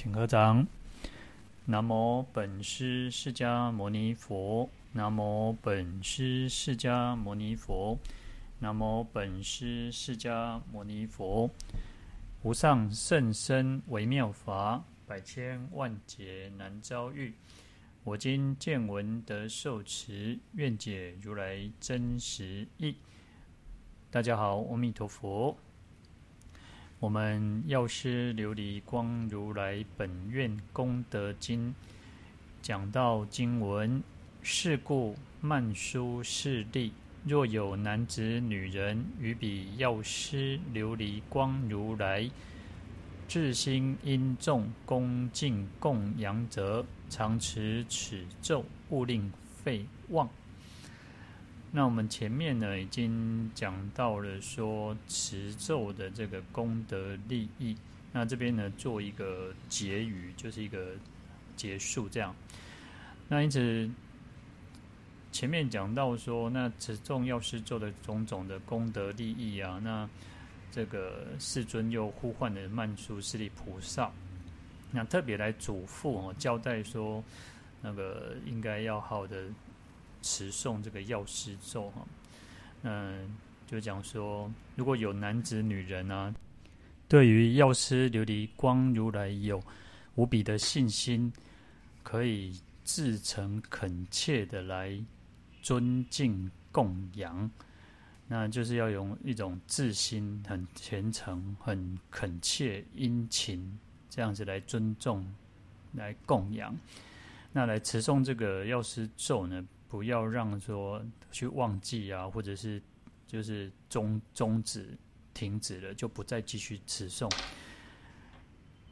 请合掌。南无本师释迦牟尼佛。南无本师释迦牟尼佛。南无本师释迦牟尼佛。无上甚深微妙法，百千万劫难遭遇。我今见闻得受持，愿解如来真实义。大家好，阿弥陀佛。我们药师琉璃光如来本愿功德经讲到经文：是故曼殊室利，若有男子女人与彼药师琉璃光如来至心殷重恭敬供养者，常持此咒，勿令废忘。那我们前面呢，已经讲到了说持咒的这个功德利益。那这边呢，做一个结语，就是一个结束这样。那因此前面讲到说，那持咒药师咒的种种的功德利益啊，那这个世尊又呼唤了曼殊室利菩萨，那特别来嘱咐哦，交代说，那个应该要好的。持诵这个药师咒哈，嗯，就讲说，如果有男子女人啊，对于药师琉璃光如来有无比的信心，可以至诚恳切的来尊敬供养，那就是要用一种至心很虔诚、很恳切、殷勤这样子来尊重、来供养，那来持诵这个药师咒呢？不要让说去忘记啊，或者是就是终终止、停止了，就不再继续持诵。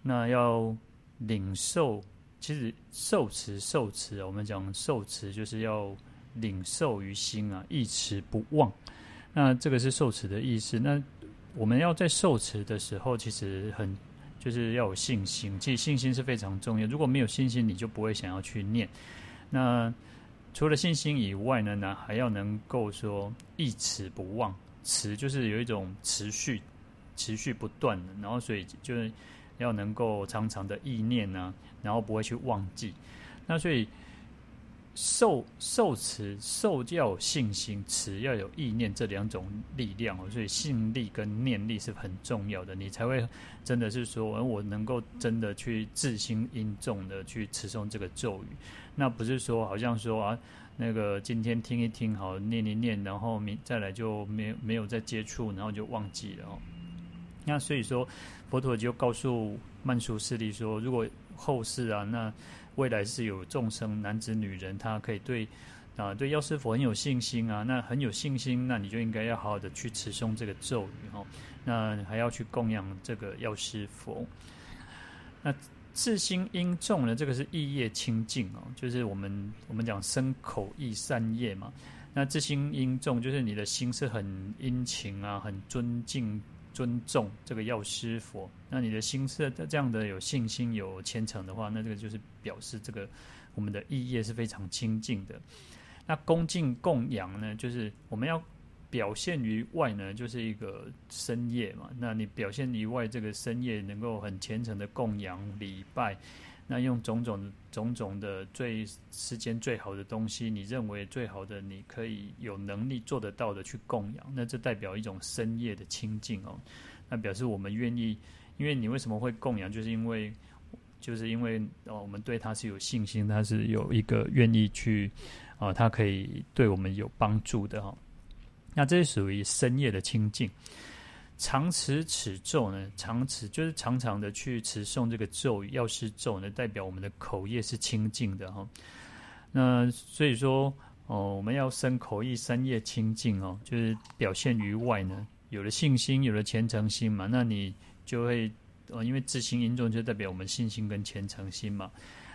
那要领受，其实受持受持，我们讲受持就是要领受于心啊，一持不忘。那这个是受持的意思。那我们要在受持的时候，其实很就是要有信心。其实信心是非常重要。如果没有信心，你就不会想要去念。那除了信心以外呢，那还要能够说一持不忘，持就是有一种持续、持续不断的，然后所以就是要能够常常的意念呢，然后不会去忘记。那所以受受持受要有信心，持要有意念这两种力量哦，所以信力跟念力是很重要的，你才会真的是说，我能够真的去自心因重的去持诵这个咒语。那不是说好像说啊，那个今天听一听好，念一念，然后明再来就没没有再接触，然后就忘记了哦。那所以说，佛陀就告诉曼殊室利说，如果后世啊，那未来是有众生男子女人，他可以对啊对药师佛很有信心啊，那很有信心，那你就应该要好好的去持诵这个咒语哦，那还要去供养这个药师佛，那。至心殷重呢，这个是意业清净哦，就是我们我们讲身口意三业嘛。那至心殷重，就是你的心是很殷勤啊，很尊敬、尊重这个药师佛。那你的心是这样的有信心、有虔诚的话，那这个就是表示这个我们的意业是非常清净的。那恭敬供养呢，就是我们要。表现于外呢，就是一个身业嘛。那你表现于外，这个身业能够很虔诚的供养礼拜，那用种种种种的最世间最好的东西，你认为最好的，你可以有能力做得到的去供养，那这代表一种深夜的清净哦。那表示我们愿意，因为你为什么会供养，就是因为就是因为哦，我们对他是有信心，他是有一个愿意去啊，他可以对我们有帮助的哈。那这是属于深夜的清净，常持此咒呢？常持就是常常的去持诵这个咒语，药师咒呢，代表我们的口业是清净的哈。那所以说哦，我们要身口意三业清净哦，就是表现于外呢，有了信心，有了虔诚心嘛，那你就会哦，因为至心殷重就代表我们信心跟虔诚心嘛，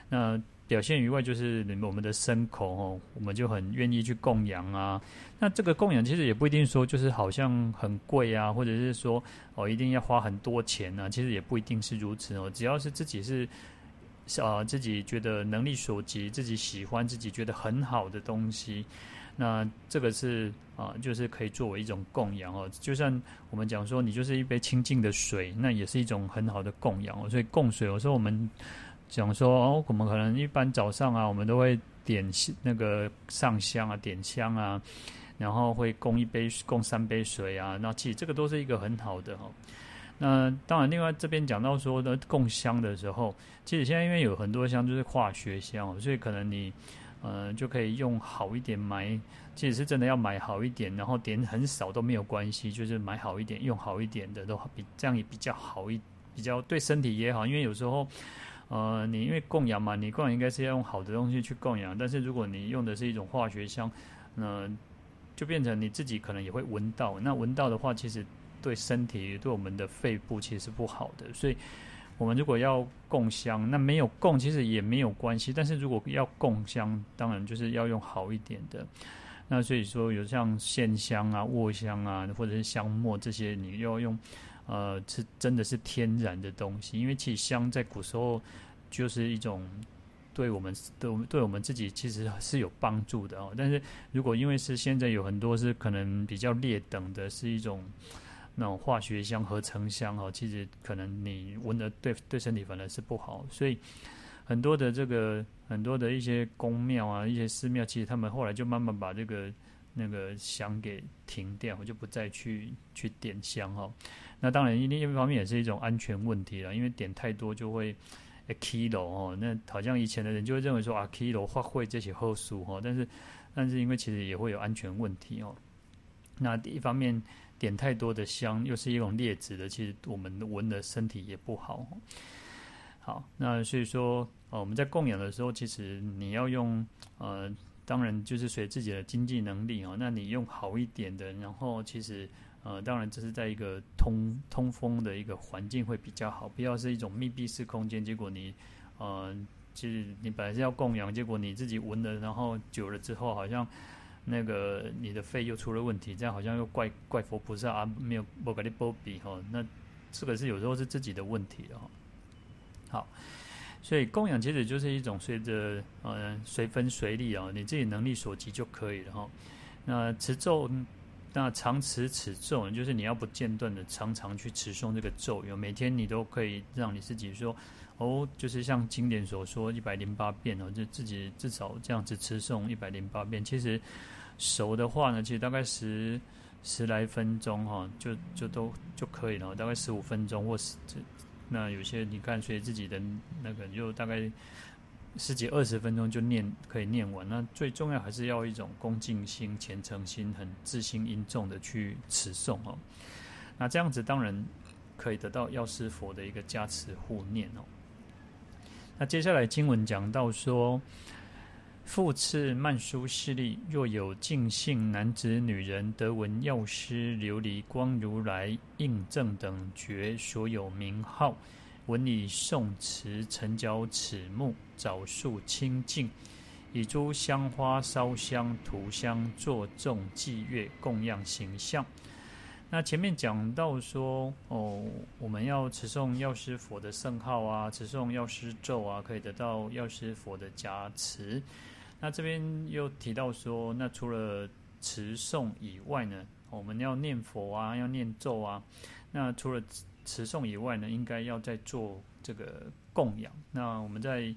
那。表现于外就是我们的牲口哦，我们就很愿意去供养啊。那这个供养其实也不一定说就是好像很贵啊，或者是说哦一定要花很多钱啊。其实也不一定是如此哦。只要是自己是啊自己觉得能力所及，自己喜欢，自己觉得很好的东西，那这个是啊，就是可以作为一种供养哦。就像我们讲说，你就是一杯清净的水，那也是一种很好的供养哦。所以供水，有时候我们讲说哦，我们可能一般早上啊，我们都会点那个上香啊，点香啊，然后会供一杯、供三杯水啊。那其实这个都是一个很好的哈。那当然，另外这边讲到说的供香的时候，其实现在因为有很多香就是化学香，所以可能你。呃，就可以用好一点买，其实是真的要买好一点，然后点很少都没有关系，就是买好一点，用好一点的都比这样也比较好一，比较对身体也好。因为有时候，呃，你因为供养嘛，你供养应该是要用好的东西去供养，但是如果你用的是一种化学香，那、呃、就变成你自己可能也会闻到，那闻到的话，其实对身体对我们的肺部其实是不好的，所以。我们如果要供香，那没有供其实也没有关系。但是如果要供香，当然就是要用好一点的。那所以说，有像线香啊、卧香啊，或者是香末这些，你要用，呃，是真的是天然的东西。因为其实香在古时候就是一种对我们、对我们对我们自己其实是有帮助的哦。但是如果因为是现在有很多是可能比较劣等的，是一种。那种化学香、合成香哦，其实可能你闻的对对身体反而是不好，所以很多的这个很多的一些宫庙啊、一些寺庙，其实他们后来就慢慢把这个那个香给停掉，我就不再去去点香哦。那当然，另一方面也是一种安全问题了，因为点太多就会 kilo 哦。那好像以前的人就会认为说啊，kilo 发会这些后书哦，但是但是因为其实也会有安全问题哦。那一方面。点太多的香，又是一种劣质的，其实我们闻的身体也不好。好，那所以说，呃，我们在供养的时候，其实你要用，呃，当然就是随自己的经济能力啊。那你用好一点的，然后其实，呃，当然这是在一个通通风的一个环境会比较好，不要是一种密闭式空间。结果你，呃，其实你本来是要供养，结果你自己闻了，然后久了之后好像。那个你的肺又出了问题，这样好像又怪怪佛菩萨啊，没有不给你波比哈。那这个是有时候是自己的问题的哈。好，所以供养其实就是一种随着呃随分随力啊，你自己能力所及就可以了哈。那持咒，那常持此咒，就是你要不间断的常常去持诵这个咒语，每天你都可以让你自己说哦，就是像经典所说一百零八遍哦，就自己至少这样子持诵一百零八遍，其实。熟的话呢，其实大概十十来分钟哈，就就都就可以了。大概十五分钟或是，那有些你看随自己的那个，就大概十几二十分钟就念可以念完。那最重要还是要一种恭敬心、虔诚心，很自心因重的去持诵哦。那这样子当然可以得到药师佛的一个加持护念哦。那接下来经文讲到说。复次曼殊室利，若有净信男子女人得闻药师琉璃光如来应正等觉所有名号，闻已诵持，晨脚齿目澡漱清净，以诸香花烧香涂香作众伎乐供养形象。那前面讲到说哦，我们要持诵药师佛的圣号啊，持诵药师咒啊，可以得到药师佛的加持。那这边又提到说，那除了持诵以外呢，我们要念佛啊，要念咒啊。那除了持诵以外呢，应该要再做这个供养。那我们在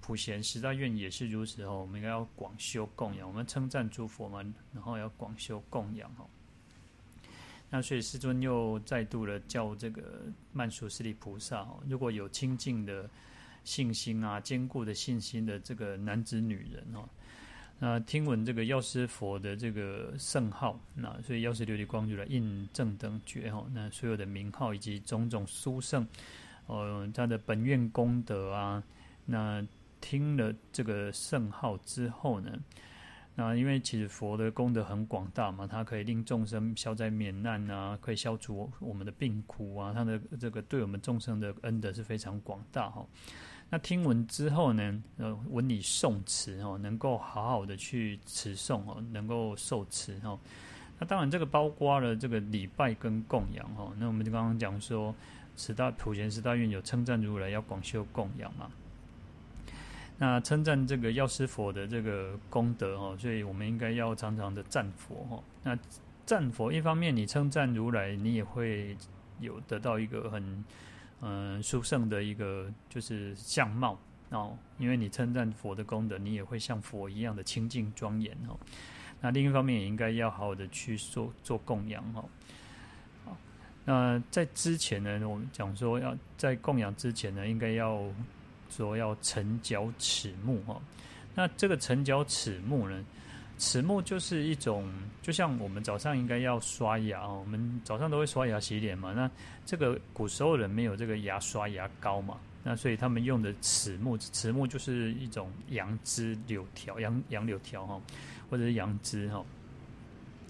普贤十大愿也是如此哦，我们应该要广修供养。我们称赞诸佛嘛，然后要广修供养哦。那所以师尊又再度的叫这个曼殊室利菩萨哦，如果有清净的。信心啊，坚固的信心的这个男子女人哦，那听闻这个药师佛的这个圣号，那所以药师琉璃光如来印证等觉哈，那所有的名号以及种种殊胜，呃，他的本愿功德啊，那听了这个圣号之后呢，那因为其实佛的功德很广大嘛，它可以令众生消灾免难啊，可以消除我们的病苦啊，他的这个对我们众生的恩德是非常广大哈。那听闻之后呢？呃，闻已诵词哦，能够好好的去持诵哦，能够受持哦。那当然，这个包括了这个礼拜跟供养哦。那我们就刚刚讲说，十大普贤十大愿有称赞如来要广修供养嘛。那称赞这个药师佛的这个功德哈，所以我们应该要常常的赞佛哈。那赞佛一方面你称赞如来，你也会有得到一个很嗯殊胜的一个就是相貌哦，因为你称赞佛的功德，你也会像佛一样的清净庄严哦。那另一方面也应该要好好的去做做供养哈。好，那在之前呢，我们讲说要在供养之前呢，应该要。说要晨绞齿木哈，那这个晨绞齿木呢？齿木就是一种，就像我们早上应该要刷牙哦，我们早上都会刷牙洗脸嘛。那这个古时候人没有这个牙刷牙膏嘛，那所以他们用的齿木，齿木就是一种杨枝柳条，杨杨柳条哈，或者是杨枝哈。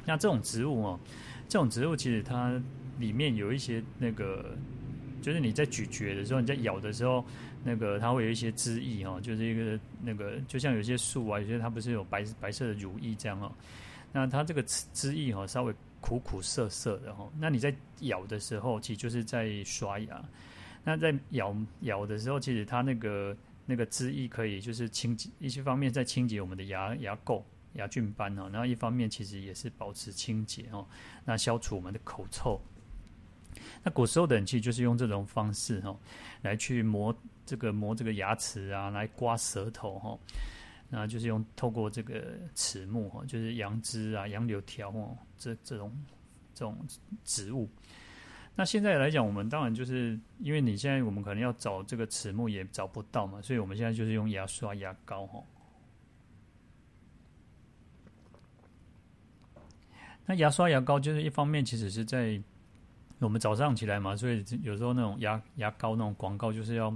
那这种植物哦，这种植物其实它里面有一些那个。就是你在咀嚼的时候，你在咬的时候，那个它会有一些汁液哈，就是一个那个，就像有些树啊，有些它不是有白白色的乳液这样哦。那它这个汁液哈，稍微苦苦涩涩的哈。那你在咬的时候，其实就是在刷牙。那在咬咬的时候，其实它那个那个汁液可以就是清洁，一些方面在清洁我们的牙牙垢、牙菌斑哦。然后一方面其实也是保持清洁哦，那消除我们的口臭。那古时候的人其实就是用这种方式哈，来去磨这个磨这个牙齿啊，来刮舌头哈，那就是用透过这个齿木哈，就是杨枝啊、杨柳条哦，这这种这种植物。那现在来讲，我们当然就是因为你现在我们可能要找这个齿木也找不到嘛，所以我们现在就是用牙刷牙膏哈。那牙刷牙膏就是一方面其实是在。我们早上起来嘛，所以有时候那种牙牙膏那种广告就是要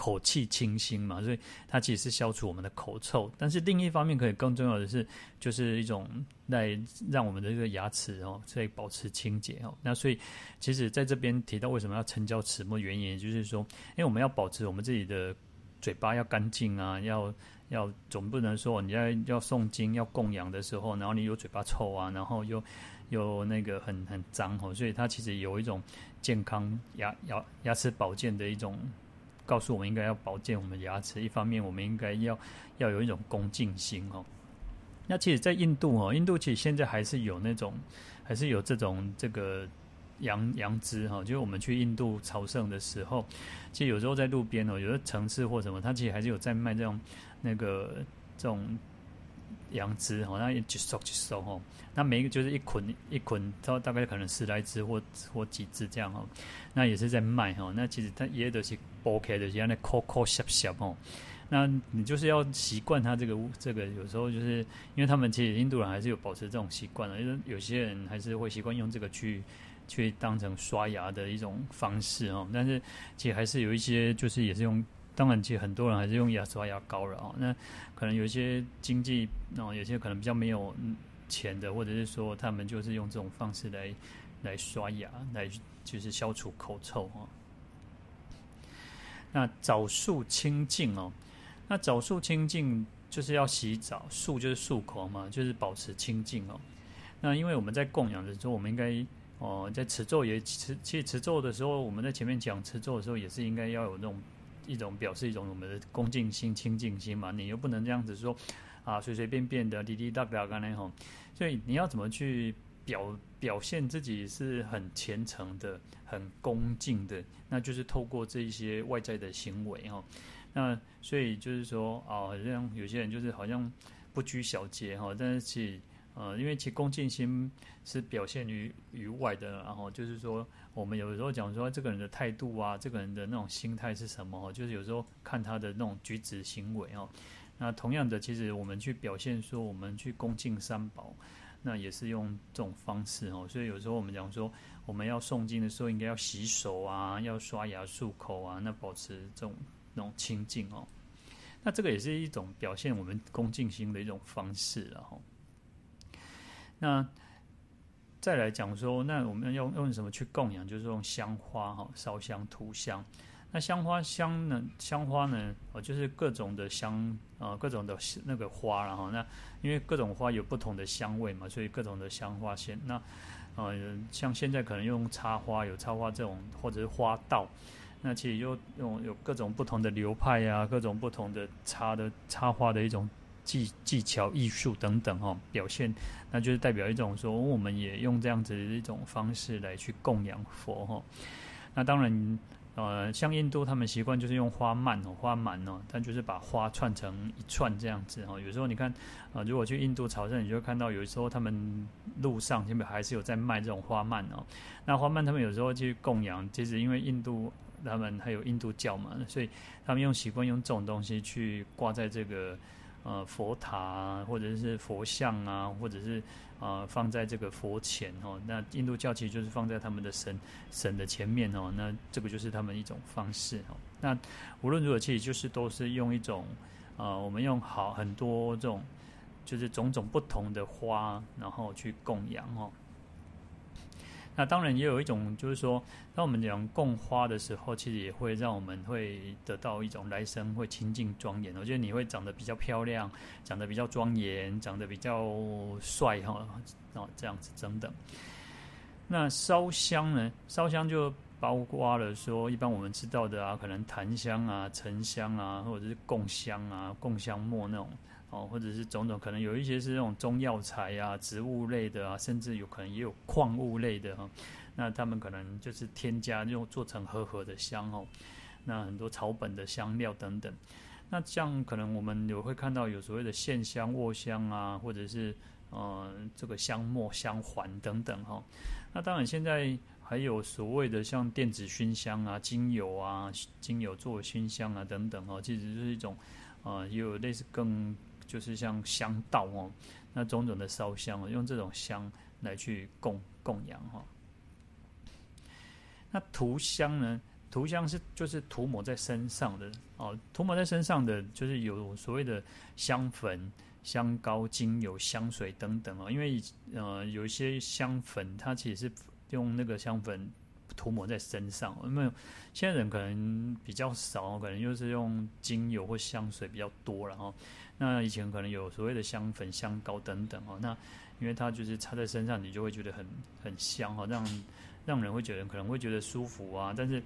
口气清新嘛，所以它其实是消除我们的口臭。但是另一方面，可以更重要的是，就是一种来让我们的这个牙齿哦，可以保持清洁哦。那所以，其实在这边提到为什么要成交齿目，原因就是说，因为我们要保持我们自己的嘴巴要干净啊，要要总不能说你要要诵经要供养的时候，然后你有嘴巴臭啊，然后又。有那个很很脏哦，所以它其实有一种健康牙牙牙齿保健的一种，告诉我们应该要保健我们牙齿。一方面，我们应该要要有一种恭敬心哦。那其实，在印度哦，印度其实现在还是有那种，还是有这种这个羊羊脂哈，就是我们去印度朝圣的时候，其实有时候在路边哦，有的城市或什么，它其实还是有在卖这种那个这种。杨枝哈，那一收一收哈，那每一个就是一捆一捆，它大概可能十来只或或几只这样哈，那也是在卖哈。那其实它也都是剥开的，像那抠抠削削哈。那你就是要习惯它这个这个，有时候就是因为他们其实印度人还是有保持这种习惯的，因为有些人还是会习惯用这个去去当成刷牙的一种方式哈。但是其实还是有一些就是也是用。当然，其实很多人还是用牙刷牙膏了啊。那可能有一些经济，哦，有些可能比较没有钱的，或者是说他们就是用这种方式来来刷牙，来就是消除口臭哈。那澡漱清净哦，那澡漱清净就是要洗澡，漱就是漱口嘛，就是保持清净哦。那因为我们在供养的时候，我们应该哦，在持咒也持，其实持咒的时候，我们在前面讲持咒的时候，也是应该要有那种。一种表示一种我们的恭敬心、清净心嘛，你又不能这样子说啊，随随便便的滴滴答答干那吼，所以你要怎么去表表现自己是很虔诚的、很恭敬的，那就是透过这一些外在的行为哈。那所以就是说啊，好像有些人就是好像不拘小节哈，但是其实呃，因为其恭敬心是表现于于外的，然后就是说。我们有时候讲说这个人的态度啊，这个人的那种心态是什么？就是有时候看他的那种举止行为哦。那同样的，其实我们去表现说我们去恭敬三宝，那也是用这种方式哦。所以有时候我们讲说我们要诵经的时候，应该要洗手啊，要刷牙漱口啊，那保持这种那种清净哦。那这个也是一种表现我们恭敬心的一种方式了哈。那。再来讲说，那我们要用用什么去供养？就是用香花哈，烧香涂香。那香花香呢？香花呢？哦，就是各种的香啊，各种的那个花然后那因为各种花有不同的香味嘛，所以各种的香花先那呃，像现在可能用插花，有插花这种或者是花道。那其实又用有各种不同的流派啊，各种不同的插的插花的一种技技巧、艺术等等哈、表现，那就是代表一种说，我们也用这样子的一种方式来去供养佛哈、那当然。呃，像印度他们习惯就是用花蔓哦，花蔓哦，他就是把花串成一串这样子哦。有时候你看，呃，如果去印度朝圣，你就会看到有时候他们路上基本还是有在卖这种花蔓哦。那花蔓他们有时候去供养，其实因为印度他们还有印度教嘛，所以他们用习惯用这种东西去挂在这个。呃，佛塔啊，或者是佛像啊，或者是呃，放在这个佛前哦。那印度教其实就是放在他们的神神的前面哦。那这个就是他们一种方式哦。那无论如何，其实就是都是用一种呃，我们用好很多这种，就是种种不同的花，然后去供养哦。那当然也有一种，就是说，当我们讲供花的时候，其实也会让我们会得到一种来生会清净庄严。我觉得你会长得比较漂亮，长得比较庄严，长得比较帅哈，哦这样子等等。那烧香呢？烧香就包括了说，一般我们知道的啊，可能檀香啊、沉香啊，或者是供香啊、供香末那种。哦，或者是种种，可能有一些是那种中药材啊、植物类的啊，甚至有可能也有矿物类的哈、那他们可能就是添加用做成合合的香哦。那很多草本的香料等等。那像可能我们有会看到有所谓的线香、卧香啊，或者是呃这个香末、香环等等哈、那当然现在还有所谓的像电子熏香啊、精油啊、精油做熏香啊等等哦，其实就是一种呃也有类似更。就是像香道哦，那种种的烧香，用这种香来去供供养哈。那涂香呢？涂香是就是涂抹在身上的哦，涂抹在身上的就是有所谓的香粉、香膏、精油、香水等等哦。因为呃有一些香粉，它其实是用那个香粉涂抹在身上，因为现在人可能比较少，可能就是用精油或香水比较多，然后。那以前可能有所谓的香粉、香膏等等哦，那因为它就是擦在身上，你就会觉得很很香哈，让让人会觉得可能会觉得舒服啊。但是，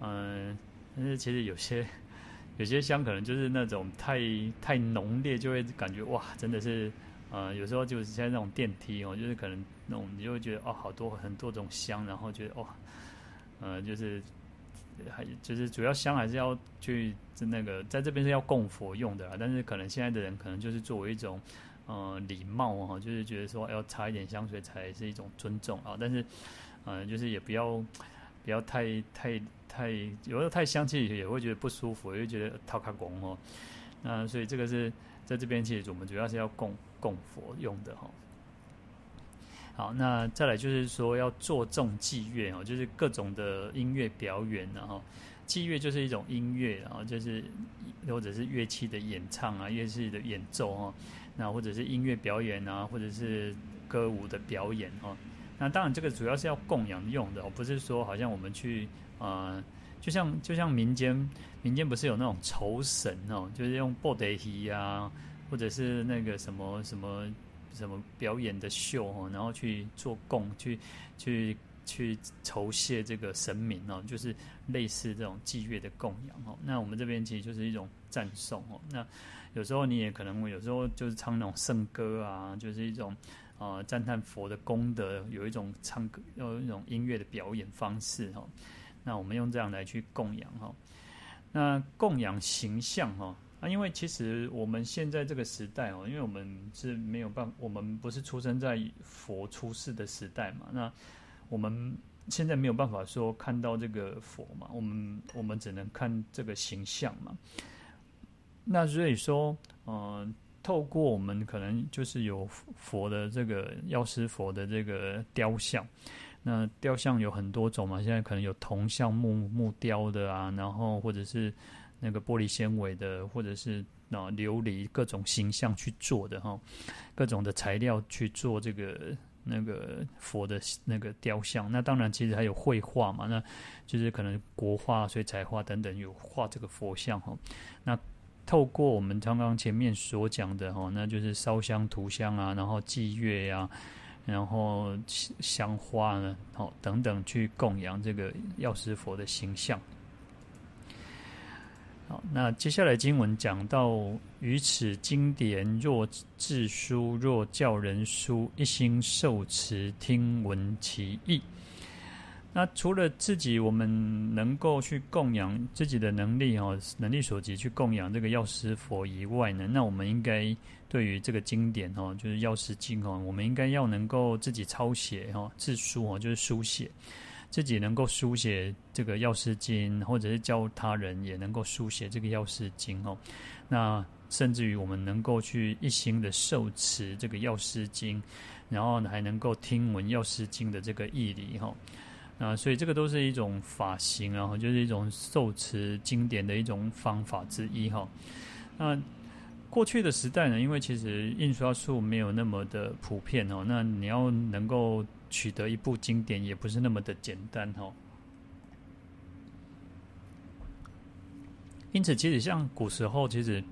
嗯、但是其实有些 有些香可能就是那种太太浓烈，就会感觉哇，真的是，呃，有时候就是像那种电梯哦，就是可能那种你就会觉得哦，好多很多种香，然后觉得哦，呃，就是。还就是主要香还是要去那个在这边是要供佛用的啦，但是可能现在的人可能就是作为一种呃礼貌哈，就是觉得说要擦一点香水才是一种尊重啊，但是呃就是也不要不要太太太有时候太香气也会觉得不舒服，也会觉得套卡拱哦，那所以这个是在这边其实我们主要是要供供佛用的哈。好，那再来就是说要做重祭乐哦，就是各种的音乐表演，然后祭乐就是一种音乐，然后就是或者是乐器的演唱啊，乐器的演奏哦，那或者是音乐表演啊，或者是歌舞的表演哦。那当然这个主要是要供养用的，不是说好像我们去呃，就像就像民间民间不是有那种酬神哦，就是用布袋戏啊，或者是那个什么什么。什么表演的秀哦，然后去做供，去去去酬谢这个神明哦，就是类似这种祭乐的供养哦。那我们这边其实就是一种赞颂哦。那有时候你也可能会有时候就是唱那种圣歌啊，就是一种啊赞叹佛的功德，有一种唱歌有一种音乐的表演方式哈。那我们用这样来去供养哈。那供养形象哈。啊，因为其实我们现在这个时代哦，因为我们是没有办法，我们不是出生在佛出世的时代嘛，那我们现在没有办法说看到这个佛嘛，我们我们只能看这个形象嘛。那所以说，嗯、透过我们可能就是有佛的这个药师佛的这个雕像，那雕像有很多种嘛，现在可能有铜像木木雕的啊，然后或者是。那个玻璃纤维的，或者是啊琉璃各种形象去做的哈，各种的材料去做这个那个佛的那个雕像。那当然，其实还有绘画嘛，那就是可能国画、水彩画等等有画这个佛像哈。那透过我们刚刚前面所讲的哈，那就是烧香、涂香啊，然后祭月呀，然后香花呢，好等等去供养这个药师佛的形象。好那接下来经文讲到，于此经典若自书，若教人书，一心受持，听闻其义。那除了自己，我们能够去供养自己的能力哦，能力所及去供养这个药师佛以外呢，那我们应该对于这个经典哦，就是药师经哦，我们应该要能够自己抄写哦，自书哦，就是书写。自己能够书写这个药师经，或者是教他人也能够书写这个药师经哦。那甚至于我们能够去一心的受持这个药师经，然后还能够听闻药师经的这个义理哈。那所以这个都是一种法行，然后就是一种受持经典的一种方法之一哈。那过去的时代呢，因为其实印刷术没有那么的普遍哦，那你要能够。取得一部经典也不是那么的简单哦，因此其实像古时候，其实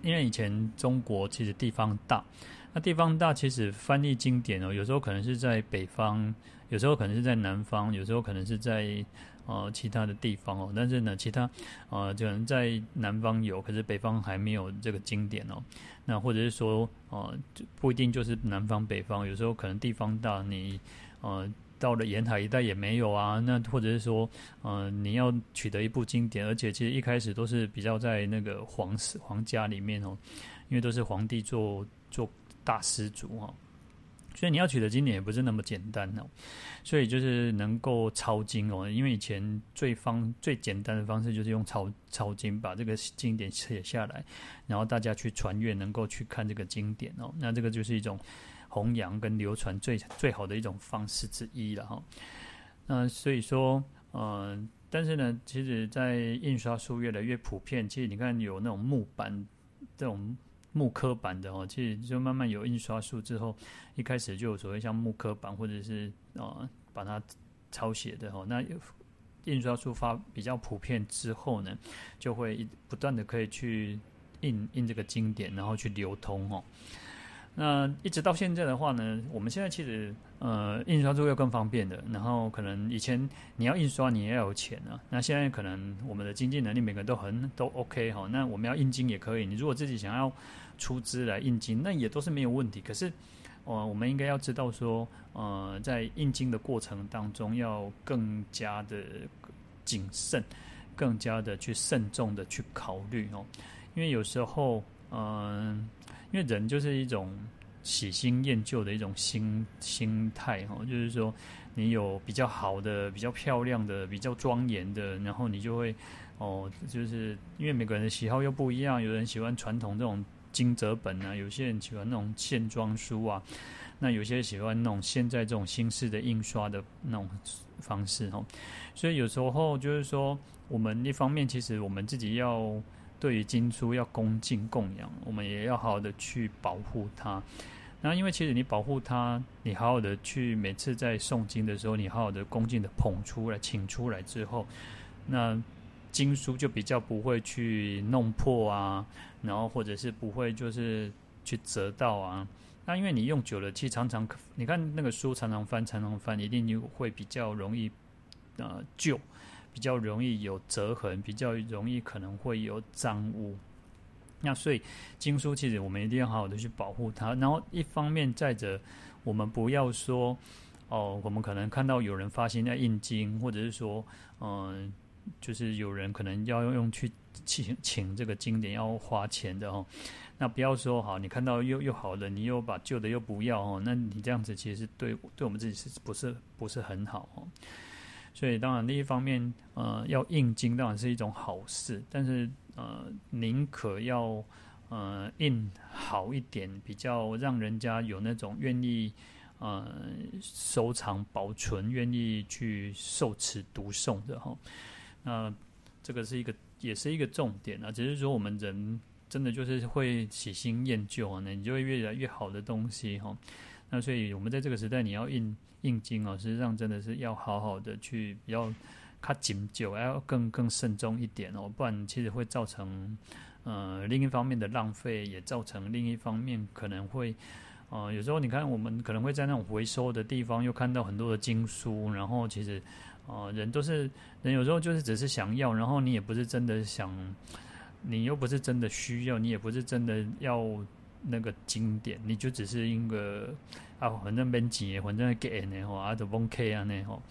因为以前中国其实地方大，那地方大其实翻译经典哦，有时候可能是在北方，有时候可能是在南方，有时候可能是在呃其他的地方哦，但是呢，其他呃可能在南方有，可是北方还没有这个经典哦。那或者是说，呃，不一定就是南方北方，有时候可能地方大，你呃到了沿海一带也没有啊。那或者是说，呃，你要取得一部经典，而且其实一开始都是比较在那个皇室皇家里面哦，因为都是皇帝做做大师祖哈。所以你要取得经典也不是那么简单哦，所以就是能够抄经哦，因为以前最方最简单的方式就是用抄抄经，把这个经典写下来，然后大家去传阅，能够去看这个经典哦，那这个就是一种弘扬跟流传最最好的一种方式之一了哈。那所以说，嗯，但是呢，其实，在印刷术越来越普遍，其实你看有那种木板这种。木刻版的哦，其实就慢慢有印刷术之后，一开始就有所谓像木刻版或者是呃把它抄写的哦，那印刷术发比较普遍之后呢，就会不断的可以去印印这个经典，然后去流通哦。那一直到现在的话呢，我们现在其实呃印刷术要更方便的，然后可能以前你要印刷你也要有钱啊，那现在可能我们的经济能力每个都很都 OK 哈，那我们要印金也可以，你如果自己想要出资来印金，那也都是没有问题。可是呃我们应该要知道说呃在印金的过程当中要更加的谨慎，更加的去慎重的去考虑哦，因为有时候嗯。因为人就是一种喜新厌旧的一种心心态哈，就是说你有比较好的、比较漂亮的、比较庄严的，然后你就会哦，就是因为每个人的喜好又不一样，有人喜欢传统这种经折本啊，有些人喜欢那种线装书啊，那有些喜欢那种现在这种新式的印刷的那种方式哈，所以有时候就是说，我们一方面其实我们自己要。对于经书要恭敬供养，我们也要好好的去保护它。然后，因为其实你保护它，你好好的去每次在诵经的时候，你好好的恭敬的捧出来、请出来之后，那经书就比较不会去弄破啊，然后或者是不会就是去折到啊。那因为你用久了，其实常常你看那个书常常翻、常常翻，一定就会比较容易呃旧。比较容易有折痕，比较容易可能会有脏污。那所以经书其实我们一定要好好的去保护它。然后一方面再者，我们不要说哦，我们可能看到有人发心要印经，或者是说嗯、就是有人可能要用去请请这个经典要花钱的哦。那不要说好，你看到又又好了，你又把旧的又不要哦，那你这样子其实对对我们自己是不是不是很好哦？所以，当然，另一方面，呃，要印经当然是一种好事，但是，呃，宁可要，呃，印好一点，比较让人家有那种愿意，呃，收藏保存、愿意去受持读诵的哈。那这个是一个，也是一个重点啊。只是说，我们人真的就是会喜新厌旧啊，那你就会越来越好的东西哈。那所以，我们在这个时代，你要印。印经哦，实际上真的是要好好的去比较卡紧久，要更更慎重一点哦，不然其实会造成呃另一方面的浪费，也造成另一方面可能会呃有时候你看我们可能会在那种回收的地方又看到很多的经书，然后其实、呃，人都是人，有时候就是只是想要，然后你也不是真的想，你又不是真的需要，你也不是真的要那个经典，你就只是一个啊，反正没钱，反正给呢吼，啊，就崩 K 啊那吼，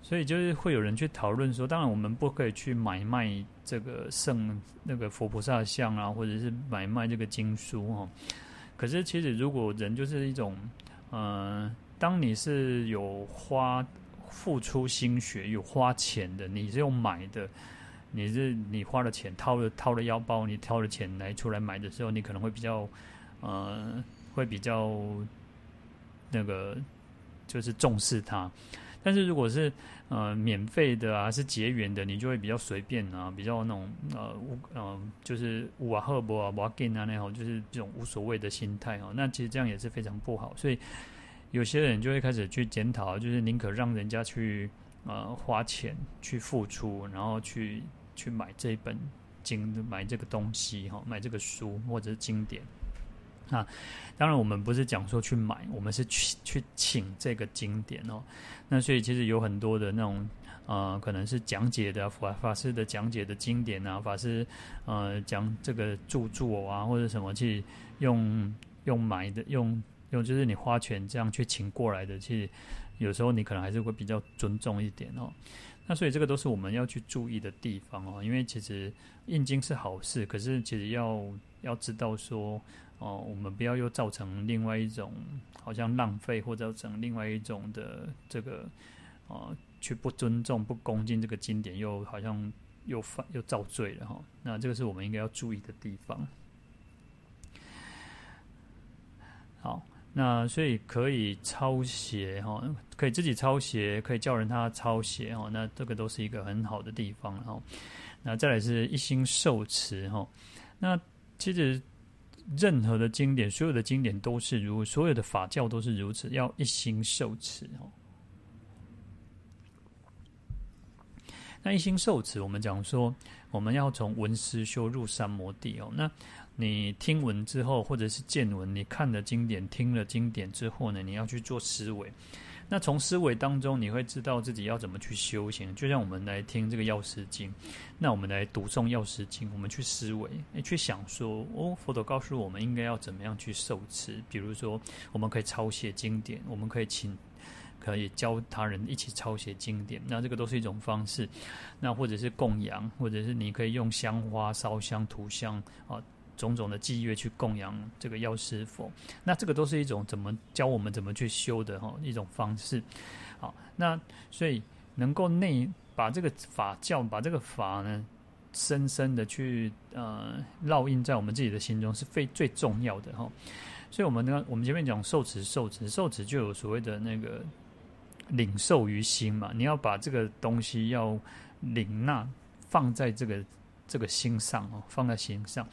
所以就是会有人去讨论说，当然我们不可以去买卖这个圣那个佛菩萨像啊，或者是买卖这个经书哈。可是其实如果人就是一种，嗯、当你是有花。付出心血有花钱的，你是用买的，你是你花了钱掏了掏了腰包，你掏了钱来出来买的时候，你可能会比较，呃，会比较那个就是重视它。但是如果是呃免费的啊，是结缘的，你就会比较随便啊，比较那种呃无呃就是无啊赫博啊无啊给啊那种，就是这种无所谓的心态哦，那其实这样也是非常不好，所以。有些人就会开始去检讨，就是宁可让人家去呃花钱去付出，然后去去买这本经，买这个东西哈，买这个书或者是经典啊。当然，我们不是讲说去买，我们是去去请这个经典哦。那所以其实有很多的那种呃，可能是讲解的法法师的讲解的经典啊，法师呃讲这个著作啊或者什么去用用买的用。用就是你花钱这样去请过来的，其实有时候你可能还是会比较尊重一点哦。那所以这个都是我们要去注意的地方哦。因为其实印经是好事，可是其实要要知道说哦，我们不要又造成另外一种好像浪费，或造成另外一种的这个哦，去不尊重、不恭敬这个经典，又好像又犯又造罪了哈。那这个是我们应该要注意的地方。好。那所以可以抄写哈，可以自己抄写，可以叫人他抄写哈。那这个都是一个很好的地方哈。那再来是一心受持哈。那其实任何的经典，所有的经典都是如，所有的法教都是如此，要一心受持哦。那一心受持，我们讲说，我们要从闻思修入三摩地哦。那你听闻之后，或者是见闻，你看了经典，听了经典之后呢，你要去做思维。那从思维当中，你会知道自己要怎么去修行。就像我们来听这个药师经，那我们来读诵药师经，我们去思维，去想说，哦，佛陀告诉我们应该要怎么样去受持。比如说，我们可以抄写经典，我们可以请，可以教他人一起抄写经典。那这个都是一种方式。那或者是供养，或者是你可以用香花烧香涂香啊。种种的祭乐去供养这个药师佛，那这个都是一种怎么教我们怎么去修的哈一种方式。好，那所以能够内把这个法教，把这个法呢，深深的去呃烙印在我们自己的心中，是非最重要的哈。所以我们呢，我们前面讲受持受持受持，就有所谓的那个领受于心嘛，你要把这个东西要领纳放在这个这个心上哦，放在心上。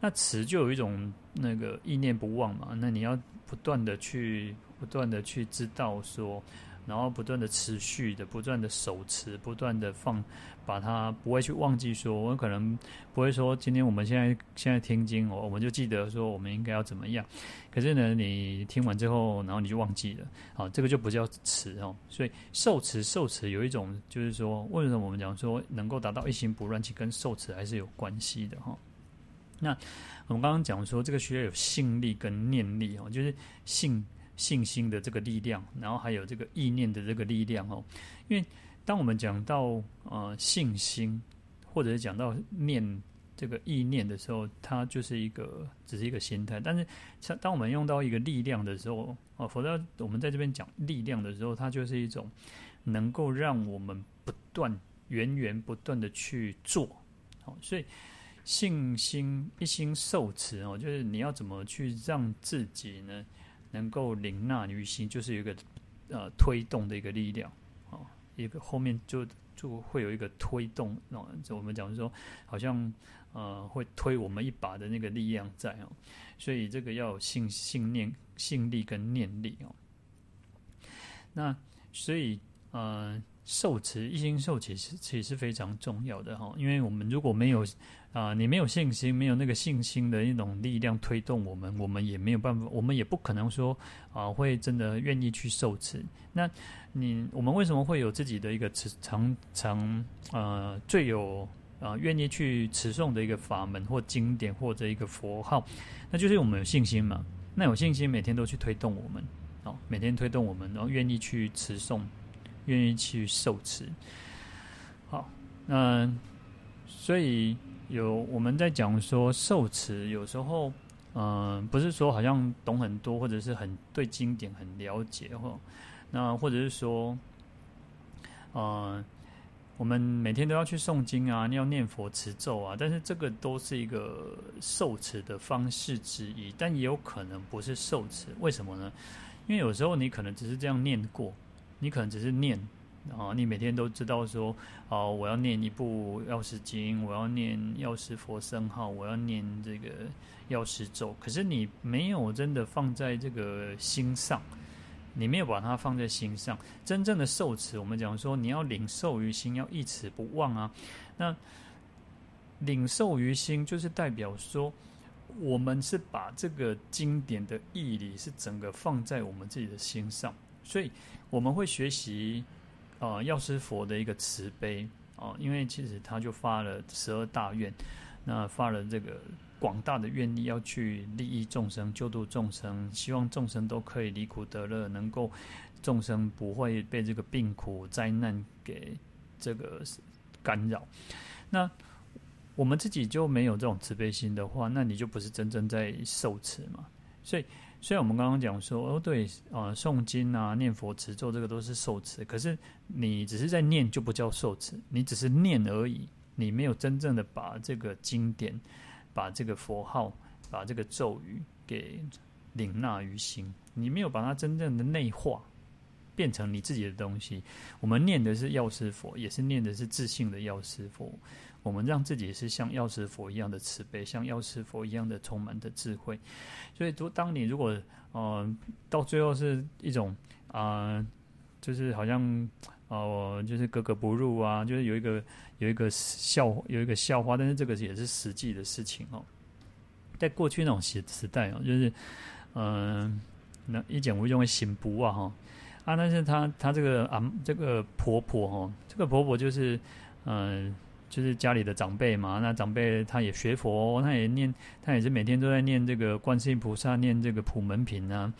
那持就有一种那个意念不忘嘛，那你要不断的去不断的去知道说，然后不断的持续的不断的守持，不断的放，把它不会去忘记说，我可能不会说今天我们现在现在听经，我我们就记得说我们应该要怎么样，可是呢，你听完之后，然后你就忘记了，好，这个就不叫持哦。所以受持受持有一种就是说，为什么我们讲说能够达到一心不乱，其跟受持还是有关系的哈。那我们刚刚讲说，这个需要有信力跟念力哦，就是信信心的这个力量，然后还有这个意念的这个力量哦。因为当我们讲到呃信心，或者是讲到念这个意念的时候，它就是一个只是一个心态。但是像当我们用到一个力量的时候，哦，否则我们在这边讲力量的时候，它就是一种能够让我们不断源源不断的去做，哦，所以。信心一心受持哦，就是你要怎么去让自己呢，能够领纳于心，就是有一个呃推动的一个力量哦，一个后面就就会有一个推动哦，就我们讲说好像呃会推我们一把的那个力量在哦，所以这个要有信信念信力跟念力哦。那所以呃受持一心受持其实是非常重要的哈，因为我们如果没有啊、你没有信心，没有那个信心的一种力量推动我们，我们也没有办法，我们也不可能说啊、会真的愿意去受持。那你我们为什么会有自己的一个持常常呃最有啊、呃、愿意去持诵的一个法门或经典或者一个佛号？那就是我们有信心嘛。那有信心，每天都去推动我们，哦，每天推动我们，然后愿意去持诵，愿意去受持。好，那所以有我们在讲说受持，有时候，嗯、不是说好像懂很多，或者是很对经典很了解，或那或者是说，嗯、我们每天都要去诵经啊，要念佛持咒啊，但是这个都是一个受持的方式之一，但也有可能不是受持。为什么呢？因为有时候你可能只是这样念过，你可能只是念啊，你每天都知道说，啊，我要念一部药师经，我要念药师佛圣号，我要念这个药师咒，可是你没有真的放在这个心上。你没有把它放在心上，真正的受持，我们讲说你要领受于心，要一持不忘啊。那领受于心，就是代表说，我们是把这个经典的义理是整个放在我们自己的心上，所以我们会学习啊，药师佛的一个慈悲啊，因为其实他就发了十二大愿，那发了这个。广大的愿力要去利益众生、救度众生，希望众生都可以离苦得乐，能够众生不会被这个病苦灾难给这个干扰。那我们自己就没有这种慈悲心的话，那你就不是真正在受持嘛。所以，虽然我们刚刚讲说，哦，对，啊、呃，诵经啊、念佛持咒这个都是受持，可是你只是在念就不叫受持，你只是念而已，你没有真正的把这个经典。把这个佛号，把这个咒语给领纳于心，你没有把它真正的内化，变成你自己的东西。我们念的是药师佛，也是念的是自信的药师佛。我们让自己是像药师佛一样的慈悲，像药师佛一样的充满的智慧。所以，当你如果呃到最后是一种啊、就是好像哦、就是格格不入啊，就是有一个。有一个笑，有一个笑话，但是这个也是实际的事情哦。在过去那种时时代哦，就是嗯，那一讲我认为行不啊哈啊，但是他他这个啊这个婆婆哈，这个婆婆就是嗯，就是家里的长辈嘛。那长辈他也学佛，他也念，他也是每天都在念这个观世音菩萨，念这个普门品啊。